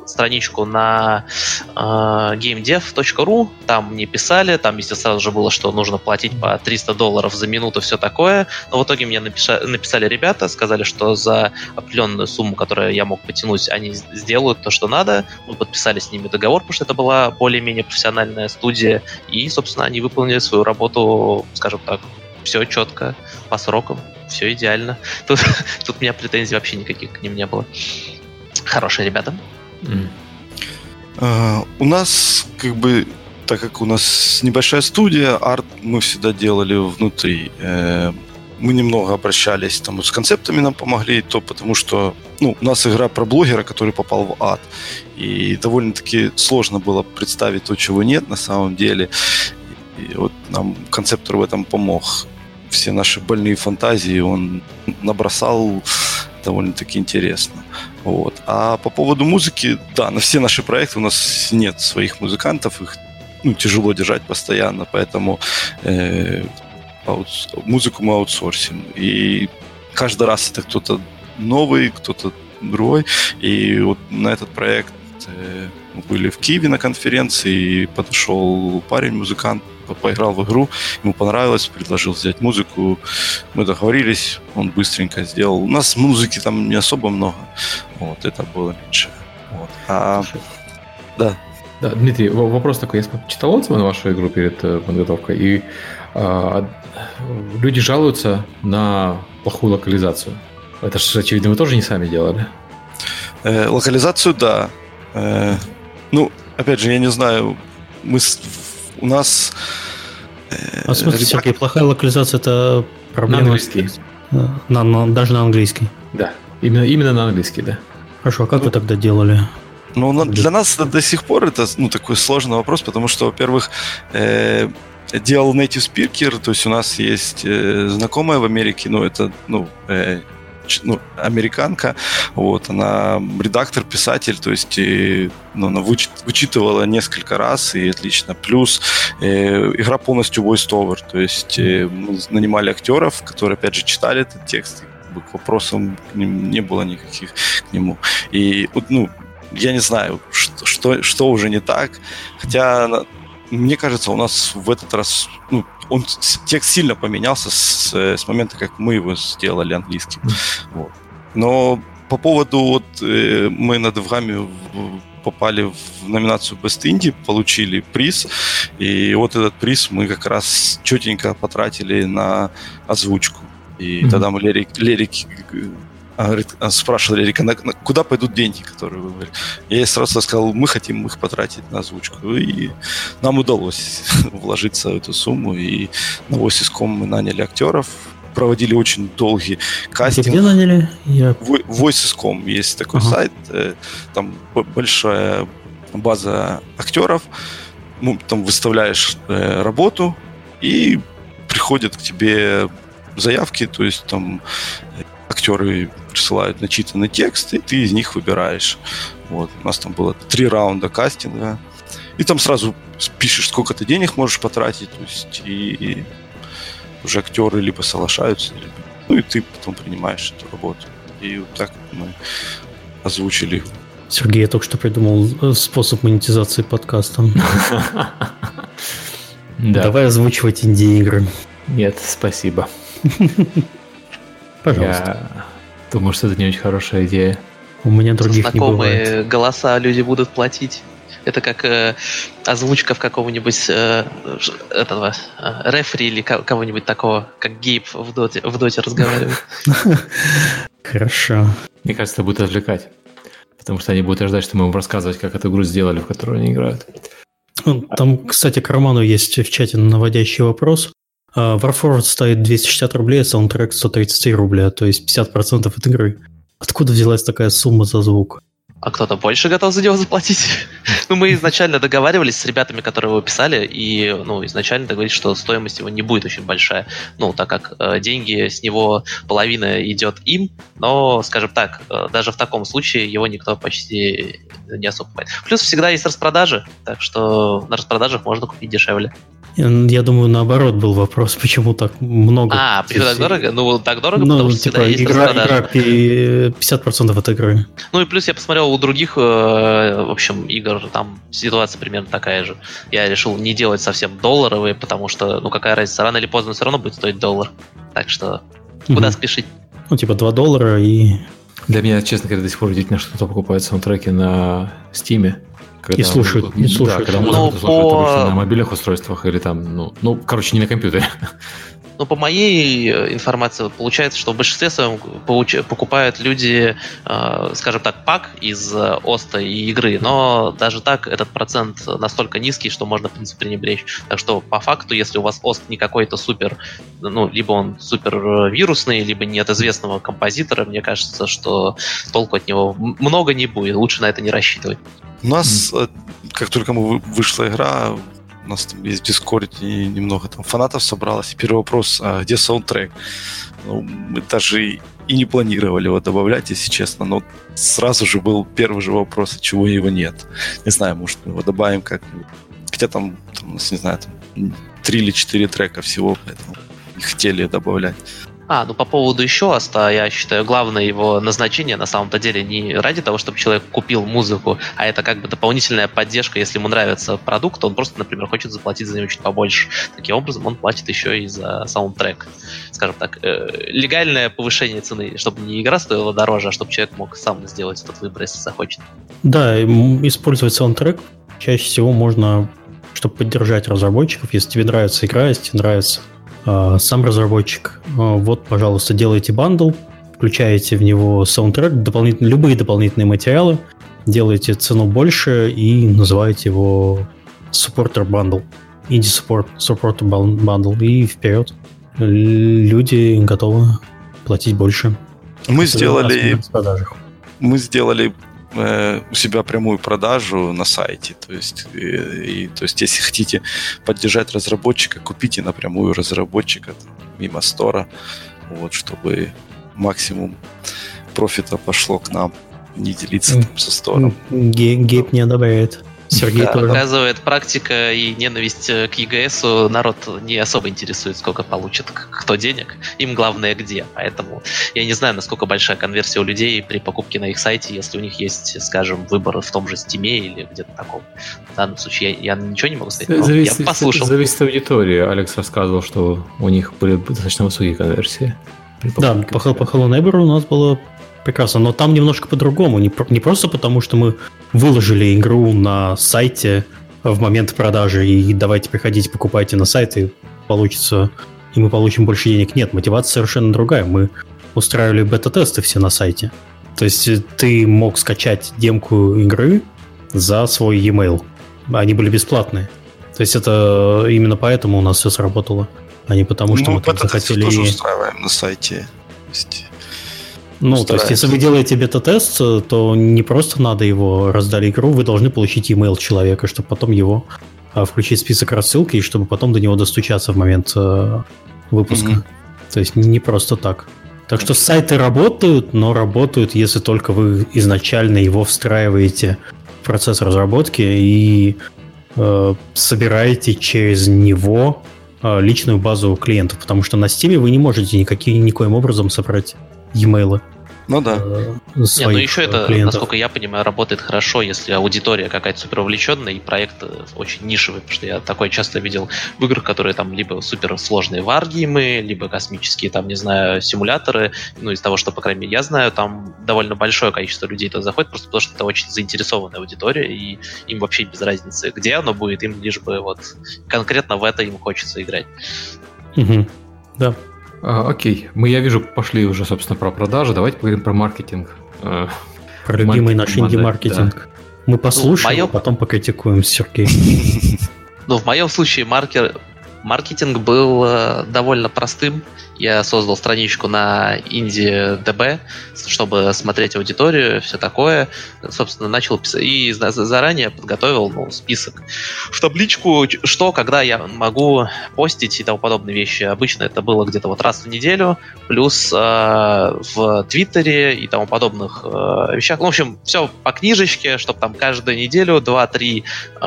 страничку на э, gamedev.ru, там мне писали, там везде сразу же было, что нужно платить по 300 долларов за минуту, все такое, но в итоге мне напиша- написали ребята, сказали, что за определенную сумму, которую я мог потянуть, они сделают то, что надо, мы подписали с ними договор, потому что это была более-менее профессиональная студия, и, собственно, они выполнили свою работу, скажем так, все четко, по срокам, все идеально. Тут, тут у меня претензий вообще никаких к ним не было. Хорошие ребята. Uh, у нас, как бы, так как у нас небольшая студия, арт мы всегда делали внутри. Uh, мы немного обращались там с концептами нам помогли, то потому что ну, у нас игра про блогера, который попал в ад. И довольно-таки сложно было представить то, чего нет на самом деле. И вот нам концептор в этом помог. Все наши больные фантазии он набросал довольно-таки интересно. Вот. А по поводу музыки, да, на все наши проекты у нас нет своих музыкантов, их ну, тяжело держать постоянно, поэтому э, аут, музыку мы аутсорсим. И каждый раз это кто-то новый, кто-то другой. И вот на этот проект э, мы были в Киеве на конференции, и подошел парень-музыкант, поиграл в игру, ему понравилось, предложил взять музыку, мы договорились, он быстренько сделал. У нас музыки там не особо много, вот, это было меньше. Вот. А, да. Да, Дмитрий, вопрос такой. Я читал отзывы на вашу игру перед э, подготовкой, и а, люди жалуются на плохую локализацию. Это же, очевидно, вы тоже не сами делали. Э, локализацию, да. Э, ну, опять же, я не знаю, мы у нас... Э, а в смысле. Сергей, плохая локализация это проблема? На английский. На, на, даже на английский. Да, именно, именно на английский, да. Хорошо, а как ну, вы тогда делали? Ну, для нас это до сих пор это ну, такой сложный вопрос, потому что, во-первых, э, делал native speaker, то есть у нас есть э, знакомая в Америке, ну, это, ну, э, ну, американка, вот, она редактор, писатель, то есть и, ну, она вычит, вычитывала несколько раз и отлично. Плюс э, игра полностью voice-over, то есть э, мы нанимали актеров, которые, опять же, читали этот текст, бы к вопросам не было никаких к нему. И, ну, я не знаю, что, что уже не так. Хотя, мне кажется, у нас в этот раз ну, он, текст сильно поменялся с, с момента, как мы его сделали английским. Вот. Но по поводу вот э, мы над вами попали в номинацию Best Indie, получили приз, и вот этот приз мы как раз четенько потратили на озвучку. И mm-hmm. тогда мы Лерик, Лерик а, а, спрашивал Лерика, на, на, куда пойдут деньги, которые вы говорили. Я ей сразу сказал, мы хотим их потратить на озвучку. И нам удалось вложиться в эту сумму. И на Voices.com мы наняли актеров, проводили очень долгий кастинг. Где наняли? Я... Voices.com есть такой ага. сайт, э, там большая база актеров, ну, там выставляешь э, работу, и приходят к тебе заявки, то есть там актеры присылают начитанный текст, и ты из них выбираешь. Вот. У нас там было три раунда кастинга. И там сразу пишешь, сколько ты денег можешь потратить, то есть и, и уже актеры либо соглашаются, либо, ну и ты потом принимаешь эту работу. И вот так мы озвучили. Сергей, я только что придумал способ монетизации подкаста. Давай озвучивать инди-игры. Нет, спасибо. Пожалуйста. Думаю, что это не очень хорошая идея. У меня других не бывает. голоса люди будут платить. Это как э, озвучка в какого-нибудь э, этого э, рефери или кого-нибудь такого, как Гейб в доте, в доте разговаривает. Хорошо. Мне кажется, это будет отвлекать. Потому что они будут ждать, что мы им рассказывать, как эту игру сделали, в которую они играют. Ну, там, кстати, к Роману есть в чате наводящий вопрос. Uh, Warforward стоит 260 рублей, а саундтрек 133 рубля, то есть 50% от игры. Откуда взялась такая сумма за звук? А кто-то больше готов за него заплатить? ну, мы изначально договаривались с ребятами, которые его писали, и, ну, изначально договорились, что стоимость его не будет очень большая. Ну, так как э, деньги с него половина идет им, но, скажем так, э, даже в таком случае его никто почти не особо покупает. Плюс всегда есть распродажи, так что на распродажах можно купить дешевле. Я думаю, наоборот был вопрос, почему так много. А, почему так дорого? Ну, так дорого, ну, потому что типа, всегда есть игра, игра 50% от игры. Ну и плюс я посмотрел у других, э, в общем, игр, там ситуация примерно такая же. Я решил не делать совсем долларовые, потому что, ну какая разница, рано или поздно все равно будет стоить доллар. Так что куда угу. спешить? Ну, типа 2 доллара и... Для меня, честно говоря, до сих пор удивительно, что кто покупает саундтреки на Стиме. Когда и слушают, не слушают. Да, когда музыку слушают по... на мобильных устройствах или там, ну, ну, короче, не на компьютере. Ну, по моей э, информации, получается, что в большинстве своем получ... покупают люди, э, скажем так, пак из э, Оста и игры, но даже так этот процент настолько низкий, что можно, в принципе, пренебречь. Так что, по факту, если у вас Ост не какой-то супер, ну, либо он супер э, вирусный, либо нет известного композитора, мне кажется, что толку от него много не будет, лучше на это не рассчитывать. У нас, как только мы вышла игра, у нас там есть в Дискорде немного там фанатов собралось. И первый вопрос, а где саундтрек? Ну, мы даже и не планировали его добавлять, если честно, но сразу же был первый же вопрос, а чего его нет. Не знаю, может, мы его добавим как-нибудь. Хотя там, там, не знаю, там три или четыре трека всего, поэтому не хотели добавлять. А, ну по поводу еще Аста, я считаю, главное его назначение на самом-то деле не ради того, чтобы человек купил музыку, а это как бы дополнительная поддержка, если ему нравится продукт, он просто, например, хочет заплатить за него чуть побольше. Таким образом, он платит еще и за саундтрек. Скажем так, э, легальное повышение цены, чтобы не игра стоила дороже, а чтобы человек мог сам сделать этот выбор, если захочет. Да, использовать саундтрек чаще всего можно, чтобы поддержать разработчиков, если тебе нравится игра, если тебе нравится сам разработчик, а, вот, пожалуйста, делайте бандл, включаете в него саундтрек, дополнительные, любые дополнительные материалы, делаете цену больше и называете его supporter bundle, indie support, supporter bundle, и вперед. Люди готовы платить больше. Мы сделали, мы сделали Э, у себя прямую продажу на сайте. То есть, и, и, то есть, если хотите поддержать разработчика, купите напрямую разработчика мимо стора, вот, чтобы максимум профита пошло к нам, не делиться там со стороном. Гейб не одобряет. Сергей тоже. показывает практика и ненависть э, к ЕГСу. Народ не особо интересует, сколько получит кто денег. Им главное где. Поэтому я не знаю, насколько большая конверсия у людей при покупке на их сайте, если у них есть, скажем, выбор в том же Стиме или где-то таком. В данном случае я, я ничего не могу сказать. но Зависит, я послушал. зависит от аудитории. Алекс рассказывал, что у них были достаточно высокие конверсии. Да, по, по Hello Neighbor у нас было прекрасно, но там немножко по-другому. Не, не просто потому, что мы выложили игру на сайте в момент продажи и давайте приходите, покупайте на сайт и получится, и мы получим больше денег. Нет, мотивация совершенно другая. Мы устраивали бета-тесты все на сайте. То есть э, ты мог скачать демку игры за свой e-mail. Они были бесплатные. То есть это именно поэтому у нас все сработало, а не потому, что мы там захотели... тоже устраиваем на сайте. То есть, Ну, то есть, если вы делаете бета-тест, то не просто надо его раздали игру, вы должны получить email человека, чтобы потом его а, включить в список рассылки, и чтобы потом до него достучаться в момент э, выпуска. Мгм. То есть не просто так. Так что сайты работают, но работают, если только вы изначально его встраиваете в процесс разработки и э, собираете через него э, личную базу клиентов, потому что на Steam вы не можете никаким, никоим образом собрать e-mail Ну да. Не, своих ну еще э, это, клиентов. насколько я понимаю, работает хорошо, если аудитория какая-то супер увлеченная и проект э, очень нишевый, потому что я такое часто видел в играх, которые там либо супер сложные варгеймы, либо космические, там, не знаю, симуляторы. Ну, из того, что, по крайней мере, я знаю, там довольно большое количество людей туда заходит, просто потому что это очень заинтересованная аудитория, и им вообще без разницы, где оно будет, им лишь бы вот конкретно в это им хочется играть. Мгм. Да. А, окей, мы, я вижу, пошли уже, собственно, про продажи. Давайте поговорим про маркетинг. А, Про любимый Маркетинг наш инди-маркетинг. Мы послушаем, моё- а потом покритикуем с Сергеем. Ну, в моем случае маркер... маркетинг был э, довольно простым. Я создал страничку на IndieDB, чтобы смотреть аудиторию, все такое. Собственно, начал писать и за- за- заранее подготовил ну, список в табличку, что, когда я могу постить и тому подобные вещи. Обычно это было где-то вот раз в неделю, плюс э, в Твиттере и тому подобных э, вещах. Ну, в общем, все по книжечке, чтобы там каждую неделю 2-3 э,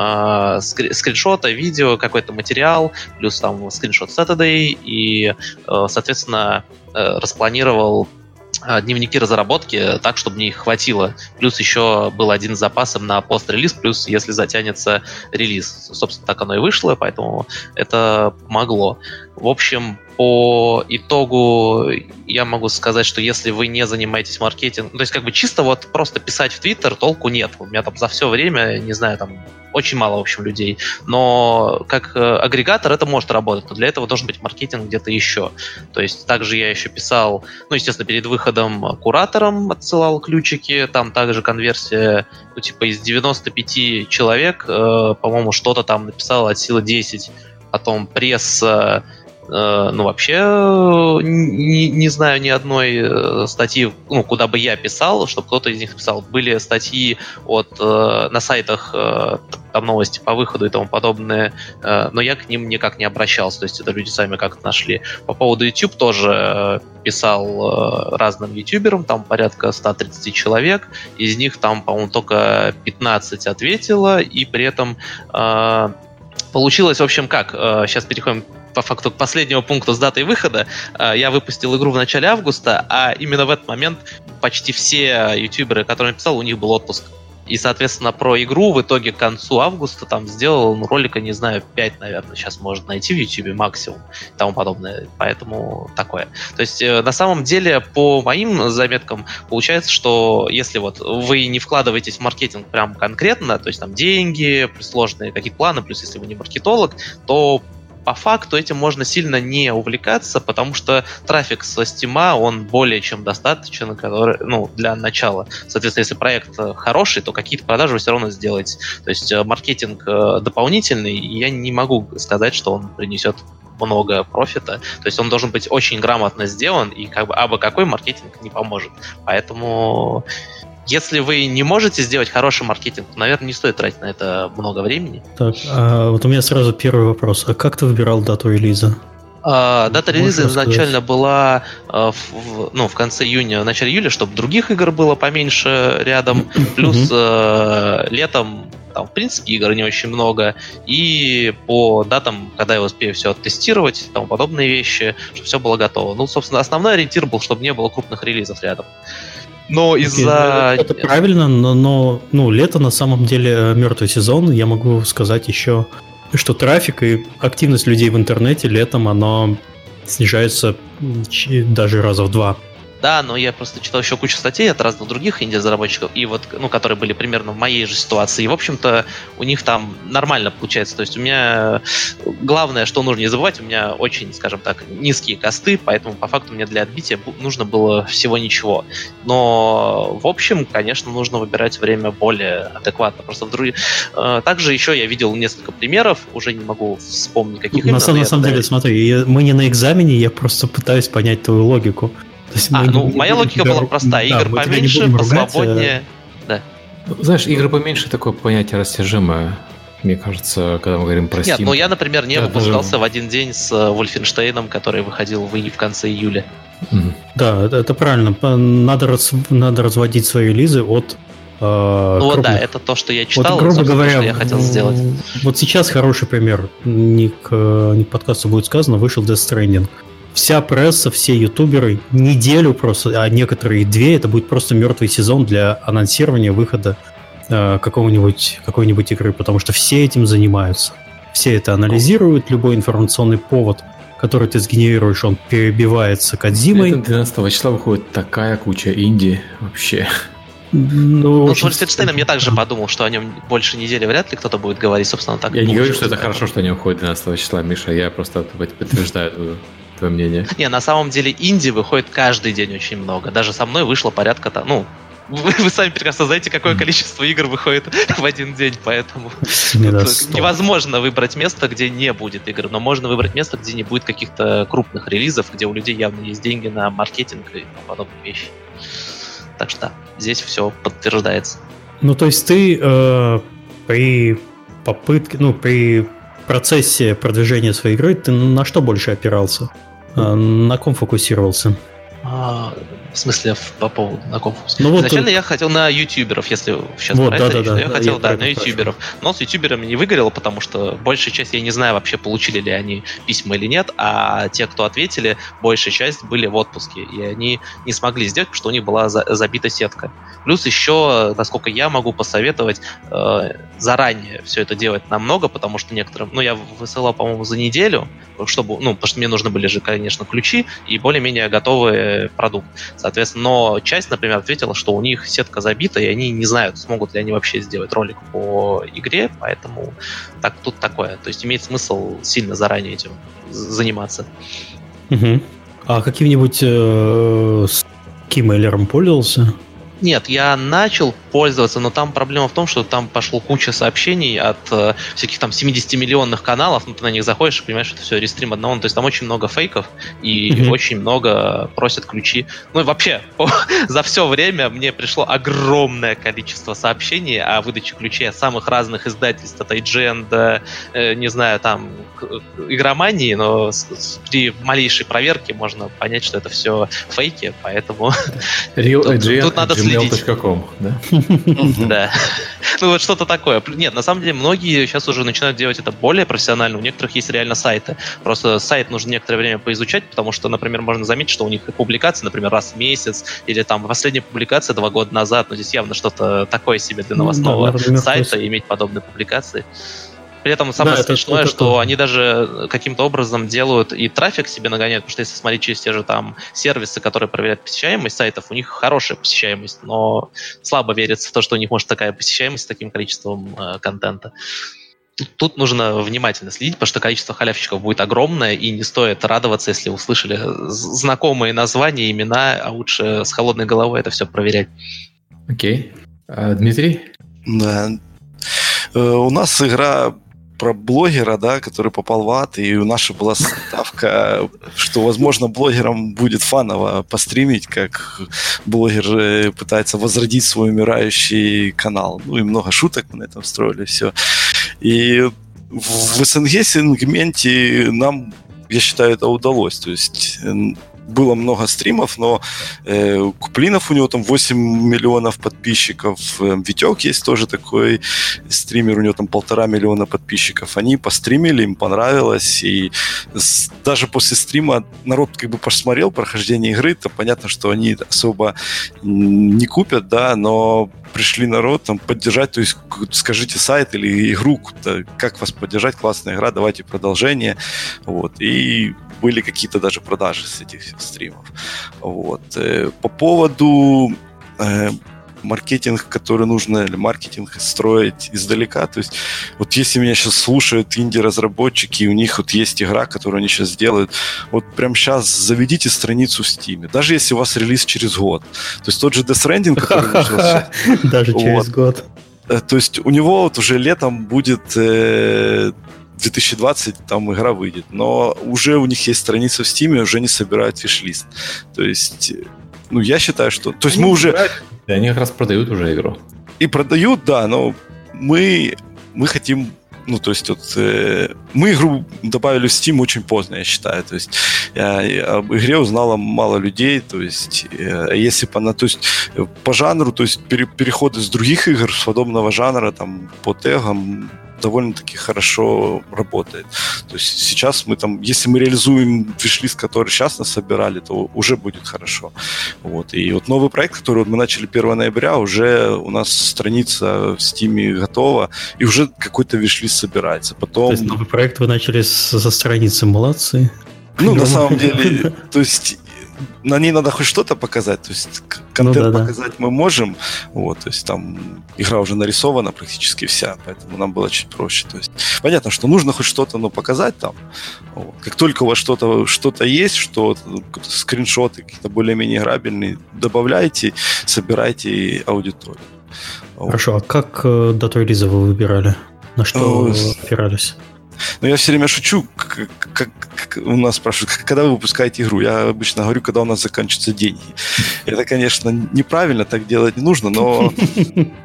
скри- скриншота, видео, какой-то материал, плюс там скриншот Saturday, и, э, соответственно, э, распланировал э, дневники разработки так, чтобы мне их хватило. Плюс еще был один с запасом на пост-релиз, плюс если затянется релиз. Собственно, так оно и вышло, поэтому это помогло. В общем, по итогу я могу сказать, что если вы не занимаетесь маркетингом, то есть как бы чисто вот просто писать в Твиттер толку нет. У меня там за все время, не знаю, там очень мало, в общем, людей. Но как э, агрегатор это может работать, но для этого должен быть маркетинг где-то еще. То есть также я еще писал, ну, естественно, перед выходом куратором отсылал ключики, там также конверсия, ну, типа из 95 человек, э, по-моему, что-то там написал от силы 10, потом пресса, э, ну, вообще э, не, не знаю ни одной э, статьи, ну, куда бы я писал, чтобы кто-то из них писал. Были статьи от, э, на сайтах, э, там новости по выходу и тому подобное, э, но я к ним никак не обращался, то есть это люди сами как-то нашли. По поводу YouTube тоже э, писал э, разным ютуберам, там порядка 130 человек, из них там, по-моему, только 15 ответило, и при этом э, получилось, в общем, как, э, сейчас переходим по факту к последнему пункту с датой выхода. Э, Я выпустил игру в начале августа, а именно в этот момент почти все ютуберы, которым я писал, у них был отпуск. И, соответственно, про игру в итоге к концу августа там сделал ну, ролика, не знаю, 5, наверное, сейчас можно найти в YouTube максимум и тому подобное. Поэтому такое. То есть, э, на самом деле, по моим заметкам, получается, что если вот вы не вкладываетесь в маркетинг прям конкретно, то есть там деньги, сложные какие-то планы, плюс если вы не маркетолог, то по факту этим можно сильно не увлекаться, потому что трафик со Steam, он более чем достаточен который, ну, для начала. Соответственно, если проект э, хороший, то какие-то продажи вы все равно сделаете. То есть э, маркетинг э, дополнительный, я не могу сказать, что он принесет много профита. То есть он должен быть очень грамотно сделан, и как бы абы какой маркетинг не поможет. Поэтому если вы не можете сделать хороший маркетинг, то, наверное, не стоит тратить на это много времени. Так, а вот у меня сразу первый вопрос. А как ты выбирал дату релиза? А, дата релиза изначально была а, в, ну, в конце июня, в начале июля, чтобы других игр было поменьше рядом. Плюс а, летом там, в принципе, игр не очень много. И по датам, когда я успею все оттестировать, тому подобные вещи, чтобы все было готово. Ну, собственно, основной ориентир был, чтобы не было крупных релизов рядом. Но из-за... Это правильно, но, но ну, лето на самом деле э, мертвый сезон. Я могу сказать еще что трафик и активность людей в интернете летом, оно снижается даже раза в два. Да, но я просто читал еще кучу статей от разных других инди-разработчиков, и вот, ну, которые были примерно в моей же ситуации. И, в общем-то, у них там нормально получается. То есть у меня главное, что нужно не забывать, у меня очень, скажем так, низкие косты, поэтому по факту мне для отбития нужно было всего ничего. Но, в общем, конечно, нужно выбирать время более адекватно. Просто в других... Э, также еще я видел несколько примеров, уже не могу вспомнить, каких на, именно. На самом деле, смотри, мы не на экзамене, я просто пытаюсь понять твою логику а, ну, моя логика была простая. Игр да, поменьше, посвободнее. Да. Знаешь, игры поменьше такое понятие растяжимое. Мне кажется, когда мы говорим про Steam. Нет, ну я, например, не выпускался даже... в один день с э, Вольфенштейном, который выходил в, в конце июля. Да, это, это правильно. Надо, раз, надо разводить свои релизы от э, ну вот да, это то, что я читал, вот, грубо говоря, что я хотел сделать. Вот сейчас хороший пример, не к, не к подкасту будет сказано, вышел Death Stranding вся пресса, все ютуберы неделю просто, а некоторые две, это будет просто мертвый сезон для анонсирования выхода э, какого-нибудь, какой-нибудь игры, потому что все этим занимаются. Все это анализируют, любой информационный повод, который ты сгенерируешь, он перебивается Кадзимой. 12 числа выходит такая куча инди вообще. Ну, ну с Вольфенштейном я также подумал, что о нем больше недели вряд ли кто-то будет говорить, собственно, так. Я не говорю, что это хорошо, что они уходят 12 числа, Миша, я просто подтверждаю твое мнение? Не, на самом деле инди выходит каждый день очень много. Даже со мной вышло порядка там, ну, вы, вы сами прекрасно знаете, какое количество игр выходит в один день, поэтому невозможно выбрать место, где не будет игр, но можно выбрать место, где не будет каких-то крупных релизов, где у людей явно есть деньги на маркетинг и подобные вещи. Так что да, здесь все подтверждается. Ну, то есть ты э, при попытке, ну, при процессе продвижения своей игры ты на что больше опирался? А, на ком фокусировался? В смысле, по поводу на ком ну, вот Изначально ты... я хотел на ютуберов, если сейчас вот, да, да, речь, да, я да, хотел, я да, на ютуберов. Но с ютуберами не выгорело, потому что большая часть, я не знаю вообще, получили ли они письма или нет, а те, кто ответили, большая часть были в отпуске, и они не смогли сделать, потому что у них была за, забита сетка. Плюс еще, насколько я могу посоветовать, э, заранее все это делать намного, потому что некоторым, ну, я высылал, по-моему, за неделю, чтобы, ну, потому что мне нужны были же, конечно, ключи и более-менее готовый продукт. Соответственно, но часть, например, ответила, что у них сетка забита, и они не знают, смогут ли они вообще сделать ролик по игре, поэтому так, тут такое. То есть имеет смысл сильно заранее этим заниматься. Угу. А каким-нибудь э, с кимейлером пользовался? Нет, я начал пользоваться, но там проблема в том, что там пошло куча сообщений от э, всяких там 70-миллионных каналов, ну ты на них заходишь и понимаешь, что это все рестрим одного, ну, то есть там очень много фейков и mm-hmm. очень много просят ключи. Ну и вообще, за все время мне пришло огромное количество сообщений о выдаче ключей от самых разных издательств, от IGN до, э, не знаю, там, игромании, но с, с, при малейшей проверке можно понять, что это все фейки, поэтому Real тут, IGN, тут надо следить. да? Да. Ну вот что-то такое. Нет, на самом деле многие сейчас уже начинают делать это более профессионально. У некоторых есть реально сайты. Просто сайт нужно некоторое время поизучать, потому что, например, можно заметить, что у них публикации, например, раз в месяц, или там последняя публикация два года назад, но здесь явно что-то такое себе для новостного да, сайта иметь подобные публикации. При этом самое да, смешное, это, что это... они даже каким-то образом делают и трафик себе нагоняют, потому что если смотреть через те же там сервисы, которые проверяют посещаемость сайтов, у них хорошая посещаемость, но слабо верится в то, что у них может такая посещаемость с таким количеством э, контента. Тут, нужно внимательно следить, потому что количество халявщиков будет огромное, и не стоит радоваться, если услышали знакомые названия, имена, а лучше с холодной головой это все проверять. Окей. Okay. А, Дмитрий? Да. Э, у нас игра про блогера, да, который попал в ад, и у нас была ставка, что, возможно, блогерам будет фаново постримить, как блогер э, пытается возродить свой умирающий канал. Ну и много шуток мы на этом строили, все. И в СНГ сегменте нам я считаю, это удалось. То есть было много стримов, но э, Куплинов у него там 8 миллионов подписчиков, э, Витек есть тоже такой стример, у него там полтора миллиона подписчиков. Они постримили, им понравилось, и с, даже после стрима народ как бы посмотрел прохождение игры, то понятно, что они особо не купят, да, но пришли народ там поддержать, то есть скажите сайт или игру, как вас поддержать, классная игра, давайте продолжение, вот, и были какие-то даже продажи с этих стримов. Вот. Э, по поводу э, маркетинг, который нужно, или маркетинг строить издалека. То есть вот если меня сейчас слушают инди-разработчики, и у них вот есть игра, которую они сейчас делают, вот прямо сейчас заведите страницу в Steam. Даже если у вас релиз через год. То есть тот же Death Stranding, который вышел Даже через год. Э, то есть у него вот уже летом будет 2020 там игра выйдет, но уже у них есть страница в Steam, уже не собирают виш-лист. То есть, ну, я считаю, что... То есть они мы уже... Да, они как раз продают уже игру. И продают, да, но мы, мы хотим ну, то есть вот э, мы игру добавили в Steam очень поздно, я считаю. То есть я, я об игре узнало мало людей. То есть э, если по, на, то есть, по жанру, то есть пере, переходы с других игр, с подобного жанра, там, по тегам, довольно-таки хорошо работает. То есть сейчас мы там, если мы реализуем виш который сейчас нас собирали, то уже будет хорошо. Вот. И вот новый проект, который вот мы начали 1 ноября, уже у нас страница в Steam готова, и уже какой-то виш собирается. Потом... То есть новый проект вы начали со страницы, молодцы. Ну, на самом деле, то есть на ней надо хоть что-то показать, то есть контент ну, да, показать да. мы можем, вот, то есть там игра уже нарисована практически вся, поэтому нам было чуть проще, то есть понятно, что нужно хоть что-то, но показать там, вот. как только у вас что-то что-то есть, что скриншоты какие-то более-менее играбельные, добавляйте, собирайте аудиторию. Хорошо, а как э, дату релиза вы выбирали? На что ну, опирались? Но я все время шучу, как, как, как у нас спрашивают, когда вы выпускаете игру? Я обычно говорю, когда у нас заканчиваются деньги. Это, конечно, неправильно, так делать не нужно, но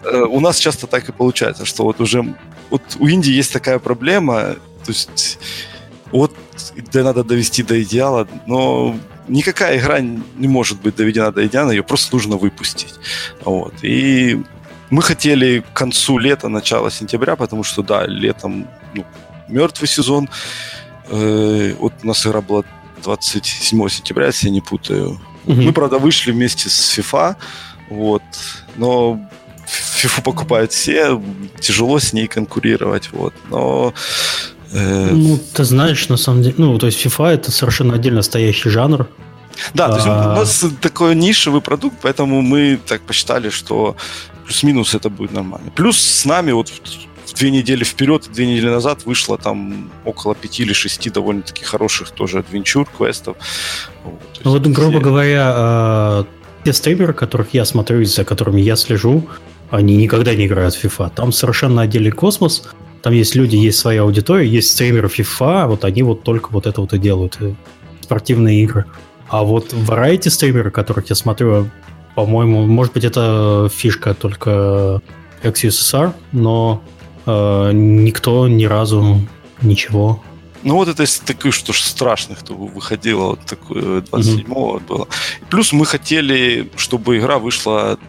э, у нас часто так и получается, что вот уже вот у Индии есть такая проблема, то есть вот да, надо довести до идеала, но никакая игра не может быть доведена до идеала, ее просто нужно выпустить. Вот. И мы хотели к концу лета, начало сентября, потому что, да, летом ну, мертвый сезон. Э, вот у нас игра была 27 сентября, если я не путаю. Угу. Мы, правда, вышли вместе с FIFA, вот, но FIFA покупают все, тяжело с ней конкурировать, вот, но... Э... Ну, ты знаешь, на самом деле, ну, то есть FIFA это совершенно отдельно стоящий жанр, да, то есть у а. нас такой нишевый продукт, поэтому мы так посчитали, что плюс-минус это будет нормально. Плюс с нами вот две недели вперед, две недели назад вышло там около пяти или шести довольно-таки хороших тоже адвенчур, квестов. Вот, ну вот, грубо все... говоря, э, те стримеры, которых я смотрю и за которыми я слежу, они никогда не играют в FIFA. Там совершенно отдельный космос, там есть люди, есть своя аудитория, есть стримеры FIFA, вот они вот только вот это вот и делают, э, спортивные игры. А вот variety стримеры, которых я смотрю, по-моему, может быть, это фишка только XUSSR, но э, никто ни разу ничего. Ну вот это из таких, что ж страшных, то выходило вот такое 27-го mm-hmm. было. Плюс мы хотели, чтобы игра вышла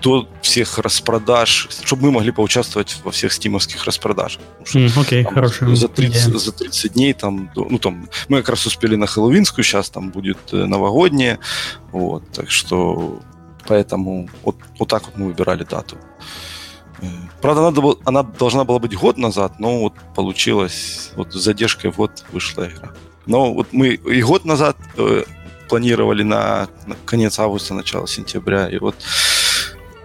до всех распродаж, чтобы мы могли поучаствовать во всех стимовских распродажах. Окей, okay, хорошо. За 30, yeah. за 30 дней там, ну там, мы как раз успели на Хэллоуинскую, сейчас там будет э, новогодняя, вот, так что поэтому вот, вот так вот мы выбирали дату. Правда, было, она должна была быть год назад, но вот получилось, вот с задержкой в год вышла игра. Но вот мы и год назад э, планировали на, на конец августа, начало сентября, и вот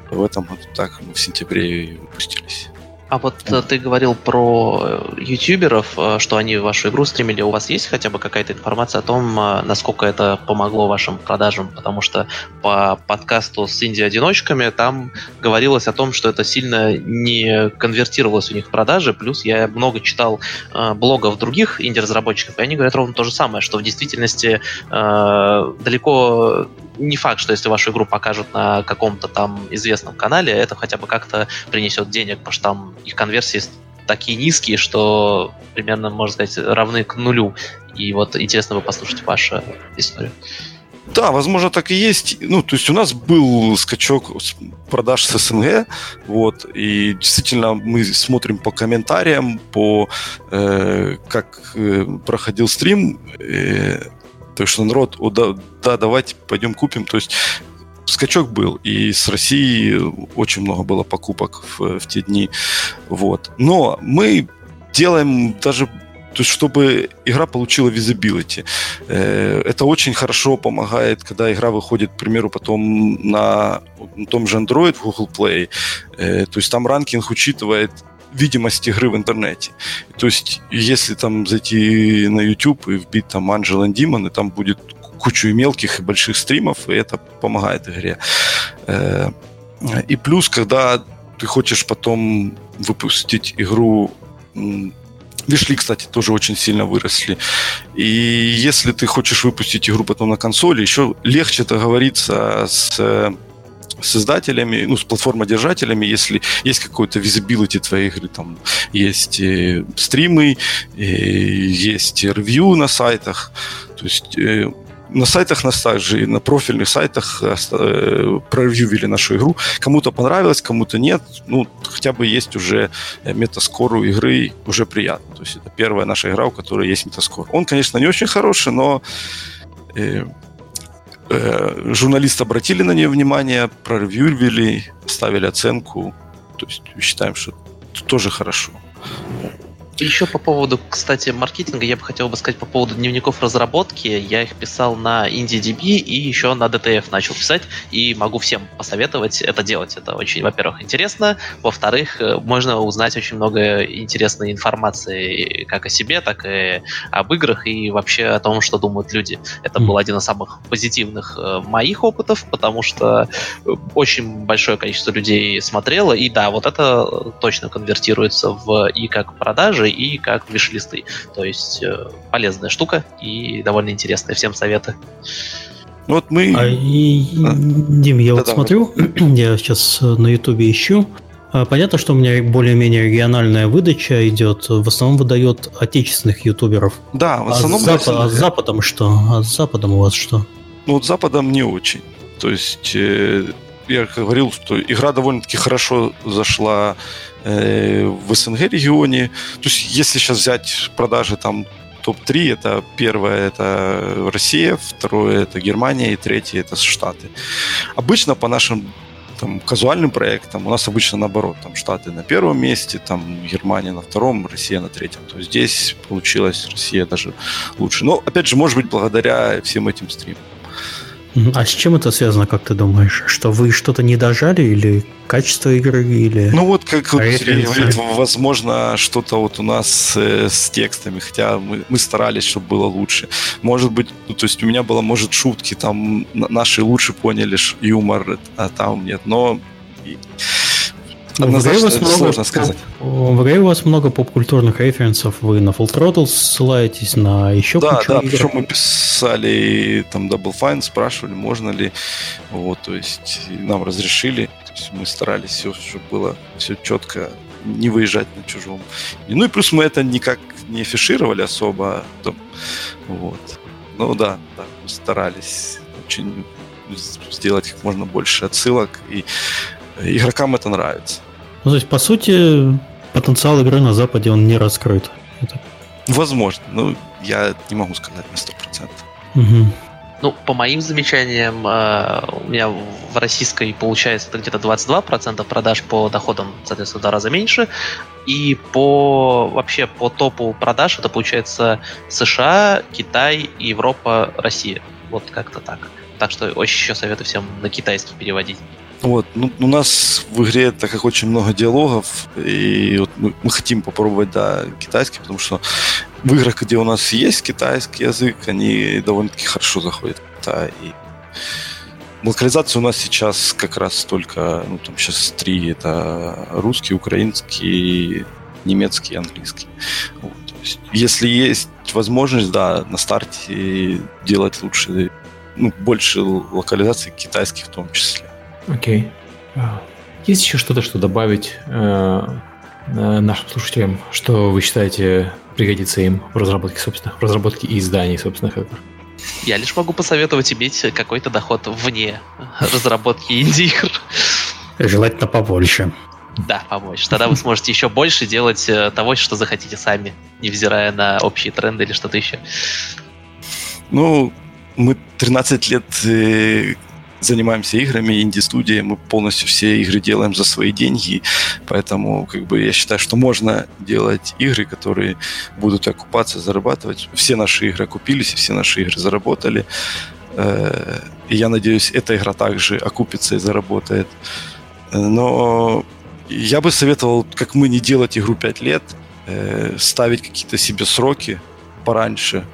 в этом году так мы в сентябре и выпустились. А вот mm. ты говорил про э, ютуберов, э, что они вашу игру стримили. У вас есть хотя бы какая-то информация о том, насколько это помогло вашим продажам? Потому что по подкасту с инди-одиночками там говорилось о том, что это сильно не конвертировалось у них в продажи. Плюс я много читал э, блогов других инди-разработчиков, и они говорят ровно то же самое, что в действительности э, далеко не факт, что если вашу игру покажут на каком-то там известном канале, это хотя бы как-то принесет денег, потому что там их конверсии такие низкие, что примерно, можно сказать, равны к нулю. И вот интересно бы послушать вашу историю. Да, возможно, так и есть. Ну, то есть у нас был скачок продаж с СНГ, вот, и действительно мы смотрим по комментариям, по э, как э, проходил стрим, э, есть что народ, о, да, да, давайте пойдем купим, то есть скачок был, и с России очень много было покупок в, в те дни, вот. Но мы делаем даже то есть, чтобы игра получила визибилити. Э, это очень хорошо помогает, когда игра выходит, к примеру, потом на, на том же Android в Google Play. Э, то есть там ранкинг учитывает видимость игры в интернете. То есть, если там зайти на YouTube и вбить там Angel and Demon, и там будет кучу и мелких, и больших стримов, и это помогает игре. Э, и плюс, когда ты хочешь потом выпустить игру Вишли, кстати, тоже очень сильно выросли. И если ты хочешь выпустить игру потом на консоли, еще легче договориться с с издателями, ну, с платформодержателями, если есть какой-то visibility твоей игры, там есть э, стримы, э, есть ревью на сайтах, то есть э, на сайтах нас также, на профильных сайтах э, проревьювили нашу игру. Кому-то понравилось, кому-то нет. Ну, хотя бы есть уже э, метаскор у игры, уже приятно. То есть это первая наша игра, у которой есть метаскор. Он, конечно, не очень хороший, но э, э, журналисты обратили на нее внимание, проревьювили, ставили оценку. То есть считаем, что это тоже хорошо. Еще по поводу, кстати, маркетинга, я бы хотел бы сказать по поводу дневников разработки. Я их писал на IndieDB и еще на DTF начал писать, и могу всем посоветовать это делать. Это очень, во-первых, интересно, во-вторых, э, можно узнать очень много интересной информации как о себе, так и об играх, и вообще о том, что думают люди. Это был один из самых позитивных э, моих опытов, потому что э, очень большое количество людей смотрело, и да, вот это точно конвертируется в и как продажи, и как виш-листы. То есть э, полезная штука и довольно интересная. Всем советы. Ну вот мы... А, и, а. Дим, я да, вот да, смотрю, я сейчас на Ютубе ищу. А, понятно, что у меня более-менее региональная выдача идет. В основном выдает отечественных ютуберов. Да, в основном... А с, Зап... а с Западом что? А с Западом у вас что? Ну, вот с Западом не очень. То есть, э, я говорил, что игра довольно-таки хорошо зашла Э, в СНГ регионе. То есть, если сейчас взять продажи там топ-3, это первое это Россия, второе это Германия и третье это Штаты. Обычно по нашим там, казуальным проектам у нас обычно наоборот, там Штаты на первом месте, там Германия на втором, Россия на третьем. То есть здесь получилась Россия даже лучше. Но опять же, может быть, благодаря всем этим стримам. А с чем это связано, как ты думаешь? Что вы что-то не дожали или качество игры, или... Ну вот, как вот Сергей говорит, возможно, что-то вот у нас э, с текстами, хотя мы, мы старались, чтобы было лучше. Может быть, ну, то есть у меня было, может, шутки, там наши лучше поняли юмор, а там нет, но Однозначно, в игре у вас сложно много, сказать. В игре у вас много попкультурных референсов. Вы на Full Throttle ссылаетесь, на еще Да, да, игр. причем мы писали там Double Fine, спрашивали, можно ли. Вот, то есть нам разрешили. То есть мы старались все, чтобы было все четко, не выезжать на чужом. Ну и плюс мы это никак не афишировали особо. Там, вот. Ну да, да, мы старались очень сделать как можно больше отсылок, и игрокам это нравится. Ну, то есть, по сути, потенциал игры на Западе, он не раскрыт. Это... Возможно, но я не могу сказать на 100%. Угу. Ну, по моим замечаниям, э, у меня в российской получается где-то 22% продаж по доходам, соответственно, в два раза меньше. И по вообще по топу продаж это получается США, Китай, Европа, Россия. Вот как-то так. Так что очень еще советую всем на китайский переводить. Вот. Ну, у нас в игре, так как очень много диалогов, и вот мы, мы хотим попробовать, да, китайский, потому что в играх, где у нас есть китайский язык, они довольно-таки хорошо заходят Китай. И локализация у нас сейчас как раз только, ну, там сейчас три, это русский, украинский, немецкий, английский. Вот. Есть, если есть возможность, да, на старте делать лучше, ну, больше локализаций китайских в том числе. Окей. А, есть еще что-то, что добавить э, э, нашим слушателям, что вы считаете пригодится им в разработке собственных, в разработке и издании собственных игр. Я лишь могу посоветовать иметь какой-то доход вне разработки инди-игр. Желательно побольше. Да, побольше. Тогда вы сможете еще больше делать э, того, что захотите сами, невзирая на общие тренды или что-то еще. Ну, мы 13 лет э, занимаемся играми, инди-студии, мы полностью все игры делаем за свои деньги, поэтому как бы я считаю, что можно делать игры, которые будут окупаться, зарабатывать. Все наши игры окупились, и все наши игры заработали. Э, и я надеюсь, эта игра также окупится и заработает. Но я бы советовал, как мы, не делать игру 5 лет, э, ставить какие-то себе сроки пораньше.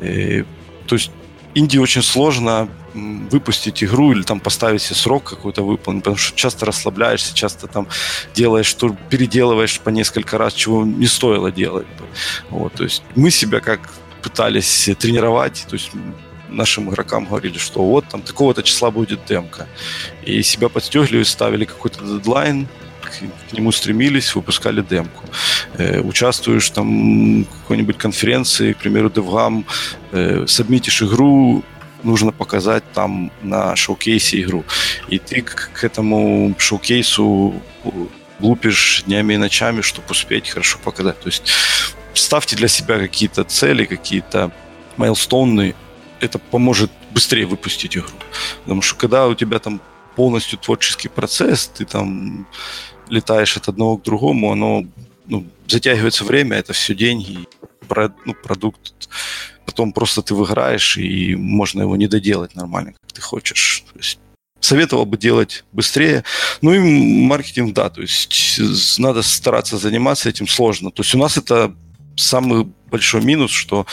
То есть Индии очень сложно выпустить игру или там поставить себе срок какой-то выполнить, потому что часто расслабляешься, часто там делаешь, что переделываешь по несколько раз, чего не стоило делать. Вот, то есть мы себя как пытались тренировать, то есть нашим игрокам говорили, что вот там такого-то числа будет демка. И себя подстегивали, ставили какой-то дедлайн, к нему стремились, выпускали демку. Э, участвуешь там в какой-нибудь конференции, к примеру, DevGam, э, сабмитишь игру, нужно показать там на шоу-кейсе игру. И ты к, этому шоу-кейсу лупишь днями и ночами, чтобы успеть хорошо показать. То есть ставьте для себя какие-то цели, какие-то майлстоуны. Это поможет быстрее выпустить игру. Потому что когда у тебя там полностью творческий процесс, ты там летаешь от одного к другому, оно ну, затягивается время, это все деньги, ну, продукт потом просто ты выиграешь, и можно его не доделать нормально, как ты хочешь. То есть советовал бы делать быстрее. Ну и маркетинг, да, то есть надо стараться заниматься этим сложно. То есть у нас это самый большой минус, что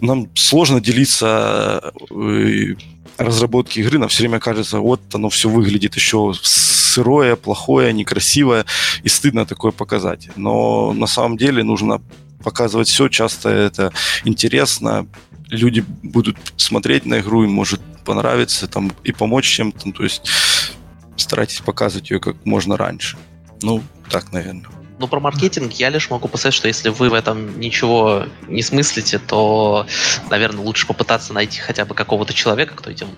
нам сложно делиться э, разработки игры, нам все время кажется, вот оно все выглядит еще сырое, плохое, некрасивое, и стыдно такое показать. Но на самом деле нужно показывать все, часто это интересно, люди будут смотреть на игру, им может понравиться там, и помочь чем-то, то есть старайтесь показывать ее как можно раньше. Ну, так, наверное. Ну, про маркетинг я лишь могу посоветовать, что если вы в этом ничего не смыслите, то, наверное, лучше попытаться найти хотя бы какого-то человека, кто этим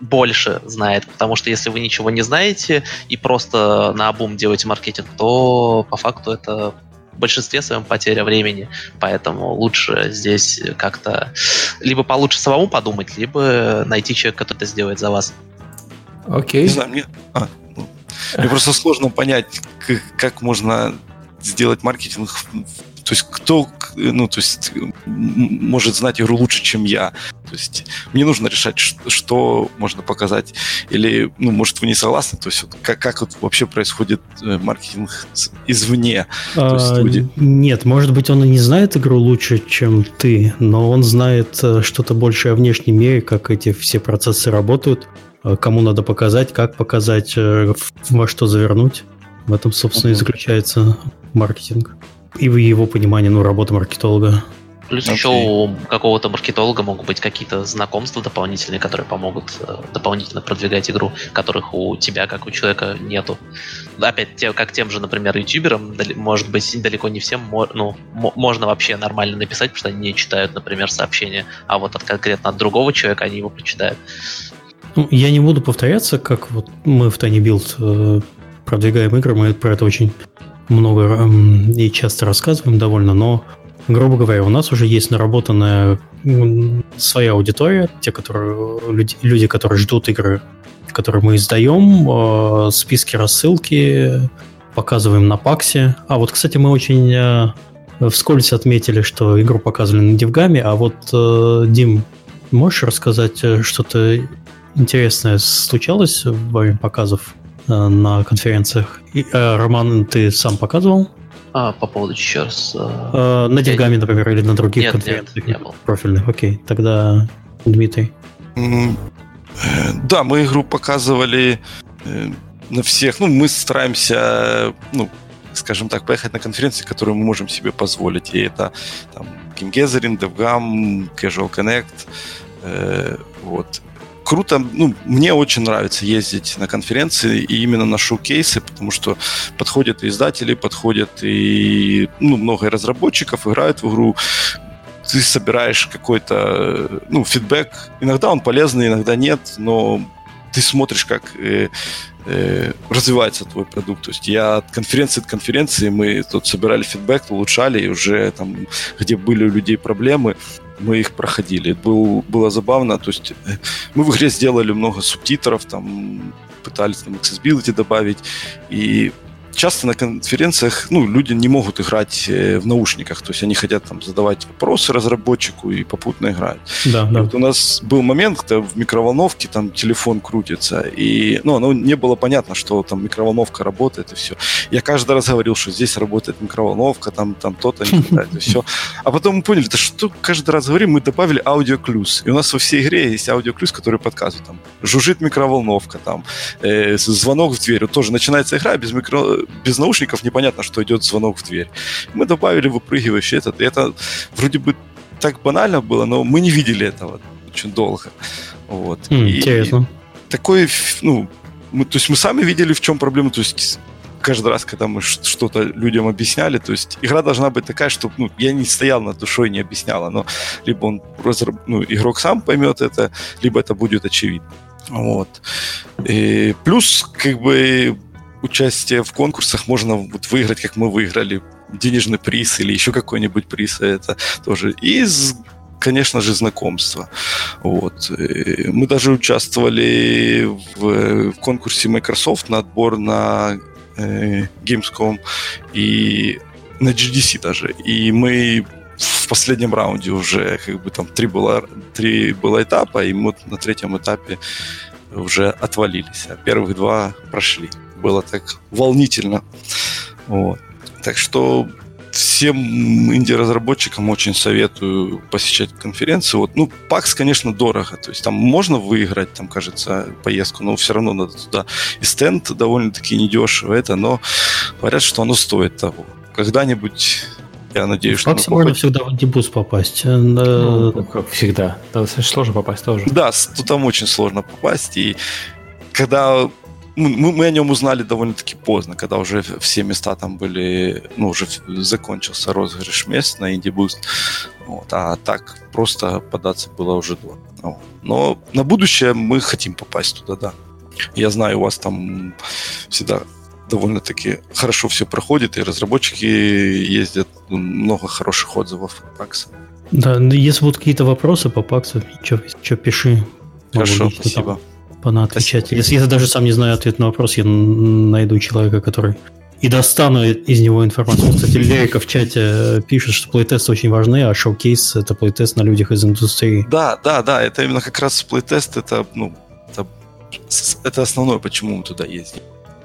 больше знает. Потому что если вы ничего не знаете и просто на обум делаете маркетинг, то по факту это в большинстве своем потеря времени. Поэтому лучше здесь как-то либо получше самому подумать, либо найти человека, который это сделает за вас. Окей. Не знаю, мне... А, мне просто сложно понять, как, как можно сделать маркетинг то есть кто, ну, то есть может знать игру лучше, чем я. То есть мне нужно решать, что можно показать. Или, ну, может, вы не согласны? То есть вот, как, как вот вообще происходит э, маркетинг извне? А, люди... Нет, может быть, он и не знает игру лучше, чем ты, но он знает э, что-то большее о внешнем мире, как эти все процессы работают, э, кому надо показать, как показать, во что завернуть. В этом, собственно, и заключается маркетинг и в его понимании, ну, работа маркетолога. Плюс okay. еще у какого-то маркетолога могут быть какие-то знакомства дополнительные, которые помогут э, дополнительно продвигать игру, которых у тебя, как у человека, нету. Опять, те, как тем же, например, ютуберам, может быть, далеко не всем ну, можно вообще нормально написать, потому что они не читают, например, сообщения, а вот от конкретно от другого человека они его прочитают. Ну, я не буду повторяться, как вот мы в Tiny Build э, продвигаем игры, мы про это очень много эм, и часто рассказываем довольно, но, грубо говоря, у нас уже есть наработанная своя аудитория, те, которые, люди, люди которые ждут игры, которые мы издаем, э, списки рассылки, показываем на паксе. А вот, кстати, мы очень э, вскользь отметили, что игру показывали на Дивгаме, а вот, э, Дим, можешь рассказать что-то интересное случалось во время показов? Э, на конференциях. И, э, Роман, ты сам показывал? А, по поводу еще раз. Э, на Дивгаме, я... например, или на других нет, конференциях? Нет, не был. Профильных, окей. Тогда Дмитрий. Да, мы игру показывали на всех. Ну, мы стараемся, ну, скажем так, поехать на конференции, которые мы можем себе позволить. И это там Game Gathering, DevGam, Casual Connect, э, вот. Круто, ну, мне очень нравится ездить на конференции и именно на шоу-кейсы, потому что подходят и издатели, подходят и ну, много разработчиков, играют в игру, ты собираешь какой-то ну, фидбэк. Иногда он полезный, иногда нет, но ты смотришь, как э, э, развивается твой продукт. То есть я от конференции к конференции, мы тут собирали фидбэк, улучшали, и уже там, где были у людей проблемы, мы их проходили. Был, было забавно, то есть э, мы в игре сделали много субтитров, там пытались там accessibility добавить, и часто на конференциях ну, люди не могут играть э, в наушниках, то есть они хотят там задавать вопросы разработчику и попутно играть. Да, и да. Вот у нас был момент, когда в микроволновке там телефон крутится, и ну, оно не было понятно, что там микроволновка работает и все. Я каждый раз говорил, что здесь работает микроволновка, там, там то-то, и все. А потом мы поняли, да что каждый раз говорим, мы добавили аудиоклюз. И у нас во всей игре есть аудиоклюз, который подсказывает, там, жужжит микроволновка, там, э, звонок в дверь. Вот тоже начинается игра без микро без наушников непонятно, что идет звонок в дверь. Мы добавили выпрыгивающий этот. И это вроде бы так банально было, но мы не видели этого очень долго. Вот. Mm, и, интересно. И такой, ну, мы, то есть мы сами видели, в чем проблема. То есть каждый раз, когда мы что-то людям объясняли, то есть игра должна быть такая, что ну, я не стоял над душой и не объясняла, но либо он ну, игрок сам поймет это, либо это будет очевидно. Вот. И плюс, как бы, участие в конкурсах можно вот выиграть, как мы выиграли, денежный приз или еще какой-нибудь приз, это тоже. И конечно же, знакомство. Вот. И мы даже участвовали в, в конкурсе Microsoft на отбор на э, Gamescom и на GDC даже. И мы в последнем раунде уже как бы там три было, три было этапа, и мы на третьем этапе уже отвалились, а первых два прошли было так волнительно. Вот. Так что всем инди-разработчикам очень советую посещать конференции. Вот, ну, PAX, конечно, дорого. То есть там можно выиграть, там, кажется, поездку, но все равно надо туда. И стенд довольно-таки недешево это, но говорят, что оно стоит того. Когда-нибудь я надеюсь, что... Макс можно всегда в антибус попасть. Э, ну, как всегда. Да, сложно попасть тоже. Да, там очень сложно попасть. И когда мы, мы о нем узнали довольно-таки поздно, когда уже все места там были, ну, уже закончился розыгрыш мест на Indie Boost. Вот, а так просто податься было уже до. Вот. Но на будущее мы хотим попасть туда, да. Я знаю, у вас там всегда довольно-таки хорошо все проходит, и разработчики ездят, много хороших отзывов от Пакса. Да, если будут какие-то вопросы по Паксу, что пиши. Хорошо, спасибо. Там понаотвечать. Если я даже сам не знаю ответ на вопрос, я найду человека, который и достану из него информацию. Кстати, Лерика в чате э, пишет, что плейтесты очень важны, а шоу-кейс — это плейтест на людях из индустрии. Да, да, да, это именно как раз плейтест, это, ну, это, это основное, почему мы туда ездим.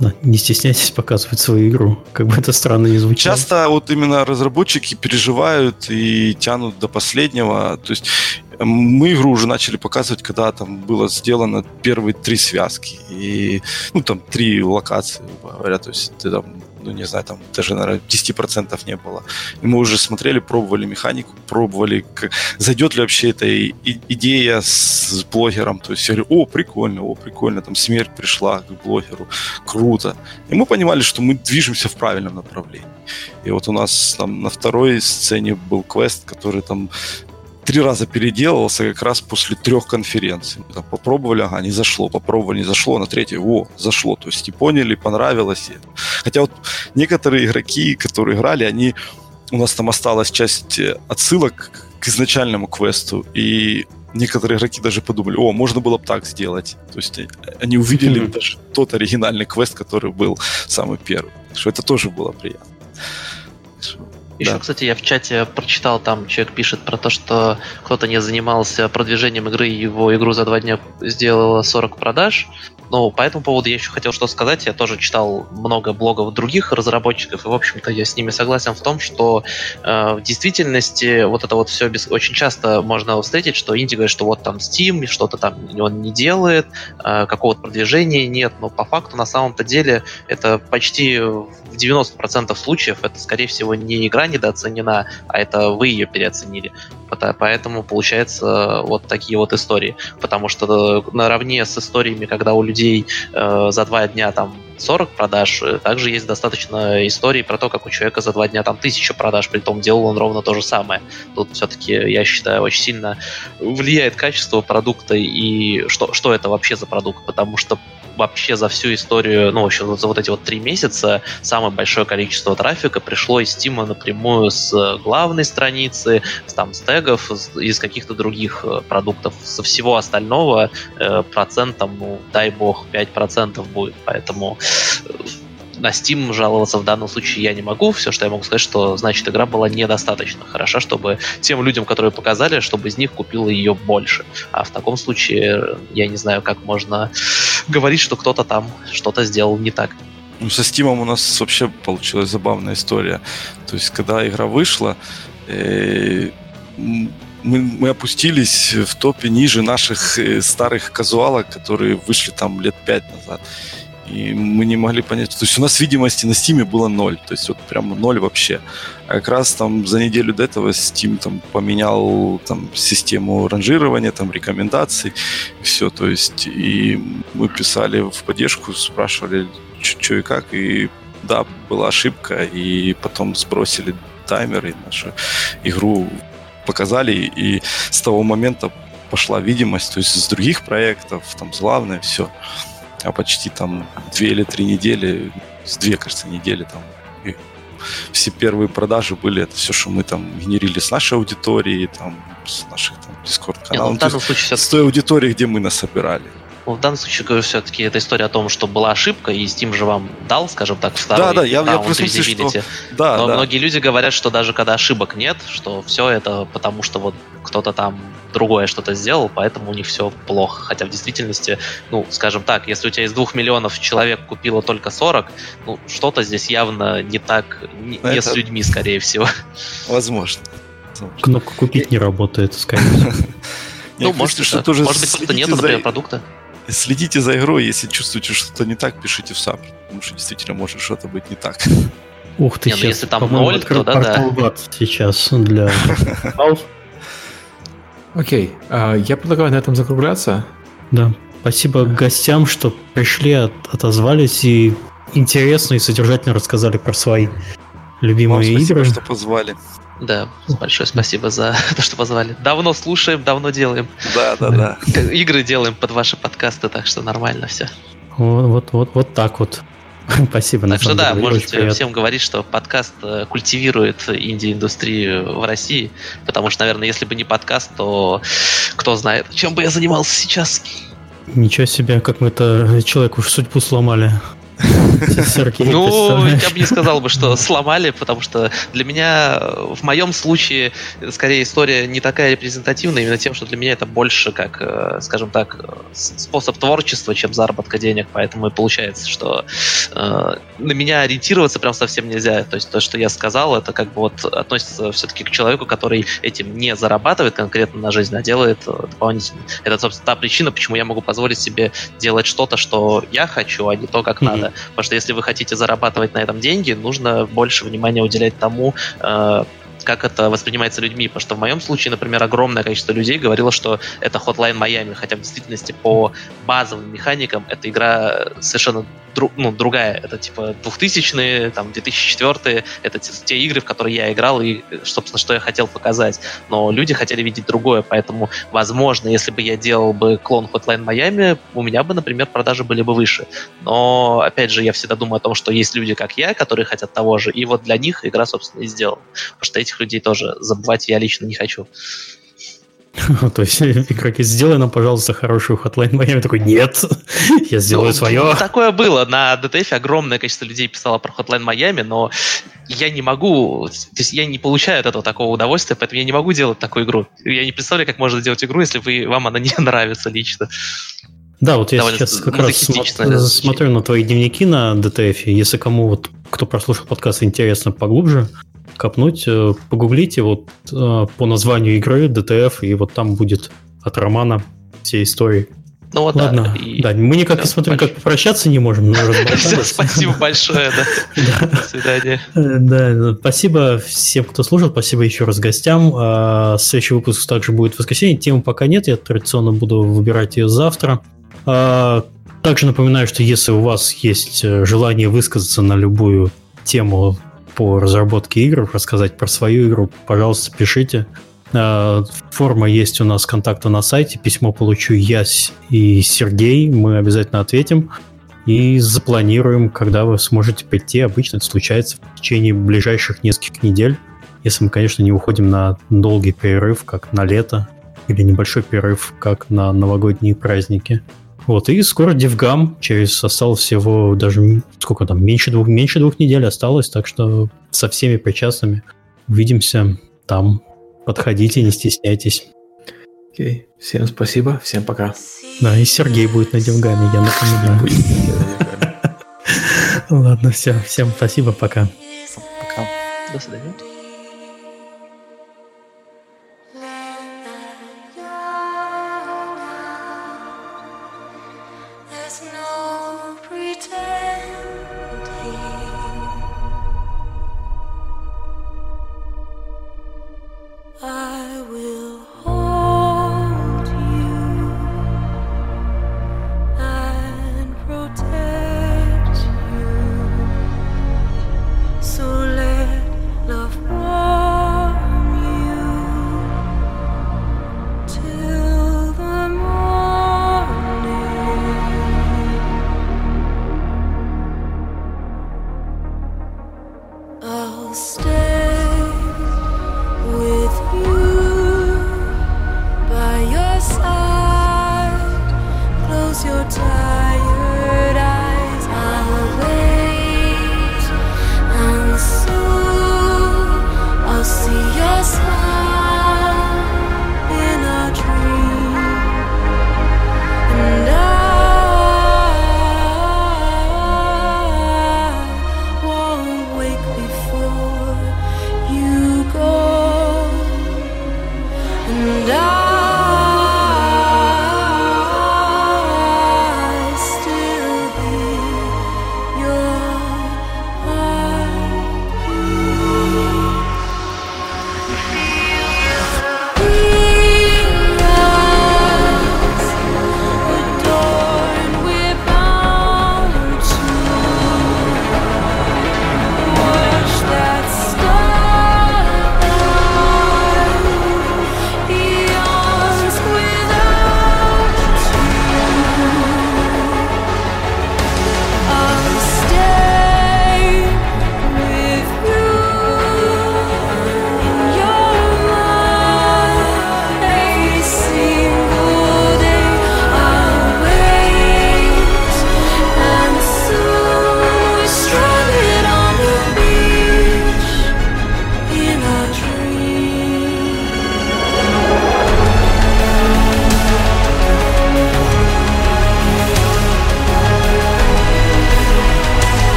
Да, не стесняйтесь показывать свою игру, как бы это странно не звучало. Часто вот именно разработчики переживают и тянут до последнего. То есть мы игру уже начали показывать, когда там было сделано первые три связки. И, ну, там, три локации, говоря, то есть ты там ну, не знаю, там даже, наверное, 10% не было. И мы уже смотрели, пробовали механику, пробовали, как, зайдет ли вообще эта и, идея с, блогером. То есть говорю, о, прикольно, о, прикольно, там смерть пришла к блогеру, круто. И мы понимали, что мы движемся в правильном направлении. И вот у нас там на второй сцене был квест, который там три раза переделывался как раз после трех конференций. Там, попробовали, ага, не зашло, попробовали, не зашло, на третьей, о, зашло. То есть и поняли, понравилось. Хотя вот некоторые игроки, которые играли, они у нас там осталась часть э, отсылок к изначальному квесту, и некоторые игроки даже подумали, о, можно было бы так сделать. То есть э, они увидели mm-hmm. даже тот оригинальный квест, который был самый первый. Что это тоже было приятно. Еще, да. кстати, я в чате прочитал, там человек пишет про то, что кто-то не занимался продвижением игры, его игру за два дня сделала 40 продаж. Ну, по этому поводу я еще хотел что сказать. Я тоже читал много блогов других разработчиков, и, в общем-то, я с ними согласен в том, что э, в действительности вот это вот все без... очень часто можно встретить, что инди говорит, что вот там Steam, что-то там он не делает, э, какого-то продвижения нет, но по факту на самом-то деле это почти в 90% случаев это, скорее всего, не игра недооценена, а это вы ее переоценили. Поэтому получается вот такие вот истории. Потому что наравне с историями, когда у людей э, за два дня там 40 продаж, также есть достаточно историй про то, как у человека за два дня там тысяча продаж, при том делал он ровно то же самое. Тут все-таки, я считаю, очень сильно влияет качество продукта и что, что это вообще за продукт, потому что вообще за всю историю, ну, в общем, за вот эти вот три месяца самое большое количество трафика пришло из Steam напрямую с главной страницы, с, там, с тегов, из каких-то других э, продуктов. Со всего остального э, процентом, ну, дай бог, 5% будет. Поэтому э, на Steam жаловаться в данном случае я не могу. Все, что я могу сказать, что значит игра была недостаточно хороша, чтобы тем людям, которые показали, чтобы из них купило ее больше. А в таком случае я не знаю, как можно говорить, что кто-то там что-то сделал не так. Ну, со Steam у нас вообще получилась забавная история. То есть, когда игра вышла, э, мы, мы опустились в топе ниже наших э, старых казуалок, которые вышли там лет пять назад. И мы не могли понять. То есть у нас видимости на Steam было ноль. То есть вот прямо ноль вообще. А как раз там за неделю до этого Steam там поменял там систему ранжирования, там рекомендаций. Все. То есть и мы писали в поддержку, спрашивали, что и как. И да, была ошибка. И потом сбросили таймер и нашу игру показали. И с того момента пошла видимость. То есть с других проектов, там, с главное, все а почти там две или три недели, с две, кажется, недели там и все первые продажи были это все, что мы там генерили с нашей аудитории, там, с наших там Discord каналов. Ну, с той аудитории, где мы нас собирали. Ну, в данном случае, говорю, все-таки это история о том, что была ошибка, и Steam же вам дал, скажем так, второй да, да, я, я просто что... да, Но да. многие люди говорят, что даже когда ошибок нет, что все это потому, что вот кто-то там другое что-то сделал, поэтому у них все плохо. Хотя в действительности, ну, скажем так, если у тебя из двух миллионов человек купило только 40, ну, что-то здесь явно не так, не, это... не с людьми, скорее всего. Возможно. Кнопка «Купить» не работает, скорее всего. Ну, может, что тоже может быть, просто нет, например, продукта. Следите за игрой, если чувствуете что-то не так, пишите в саб, потому что действительно может что-то быть не так. Ух ты, не, ну, сейчас, если там ноль, то да, да. сейчас для Окей, а, я предлагаю на этом закругляться. Да, спасибо гостям, что пришли, отозвались и интересно и содержательно рассказали про свои любимые Вам спасибо, игры. что позвали. Да, большое спасибо за то, что позвали. Давно слушаем, давно делаем. Да, да, да. Игры делаем под ваши подкасты, так что нормально все. Вот, вот, вот, вот так вот. Спасибо. Так что да, деле, можете всем говорить, что подкаст э, культивирует инди-индустрию в России, потому что, наверное, если бы не подкаст, то кто знает, чем бы я занимался сейчас. Ничего себе, как мы это человеку судьбу сломали. Ну, я бы не сказал бы, что сломали, потому что для меня, в моем случае, скорее история не такая репрезентативная, именно тем, что для меня это больше как, э, скажем так, способ творчества, чем заработка денег, поэтому и получается, что э, на меня ориентироваться прям совсем нельзя. То есть то, что я сказал, это как бы вот относится все-таки к человеку, который этим не зарабатывает конкретно на жизнь, а делает э, дополнительно. Это, собственно, та причина, почему я могу позволить себе делать что-то, что я хочу, а не то, как надо. Потому что если вы хотите зарабатывать на этом деньги, нужно больше внимания уделять тому, э, как это воспринимается людьми. Потому что в моем случае, например, огромное количество людей говорило, что это Hotline Miami, хотя в действительности по базовым механикам эта игра совершенно дру, ну, другая. Это типа 2000-е, там, 2004-е. Это те игры, в которые я играл и, собственно, что я хотел показать. Но люди хотели видеть другое, поэтому, возможно, если бы я делал бы клон Hotline Miami, у меня бы, например, продажи были бы выше. Но, опять же, я всегда думаю о том, что есть люди, как я, которые хотят того же, и вот для них игра, собственно, и сделана. Потому что этих людей тоже забывать я лично не хочу. То есть игроки, сделай нам, пожалуйста, хорошую Hotline Miami. Такой, нет, я сделаю ну, свое. Такое было. На DTF огромное количество людей писало про Hotline Miami, но я не могу, то есть я не получаю от этого такого удовольствия, поэтому я не могу делать такую игру. Я не представляю, как можно делать игру, если вы, вам она не нравится лично. Да, вот я Довольно сейчас как раз смотрю, смотрю на твои дневники на DTF. Если кому вот, кто прослушал подкаст, интересно поглубже, копнуть, э, погуглите вот э, по названию игры DTF, и вот там будет от романа все истории. Ну вот, Ладно, да, и... да, мы никак не смотрим, как попрощаться не можем. Спасибо большое, да. До свидания. Да, спасибо всем, кто слушал, спасибо еще раз гостям. А, следующий выпуск также будет в воскресенье. Темы пока нет, я традиционно буду выбирать ее завтра. Также напоминаю, что если у вас есть э, желание высказаться на любую тему по разработке игр, рассказать про свою игру, пожалуйста, пишите. Э, форма есть у нас контакта на сайте, письмо получу я и Сергей, мы обязательно ответим и запланируем, когда вы сможете прийти. Обычно это случается в течение ближайших нескольких недель, если мы, конечно, не уходим на долгий перерыв, как на лето, или небольшой перерыв, как на новогодние праздники. Вот, и скоро DevGam, через осталось всего даже, сколько там, меньше двух, меньше двух недель осталось, так что со всеми причастными увидимся там. Подходите, не стесняйтесь. Окей, всем спасибо, всем пока. Да, и Сергей будет на Девгаме, я напоминаю. Ладно, все, всем спасибо, пока. Пока. До свидания.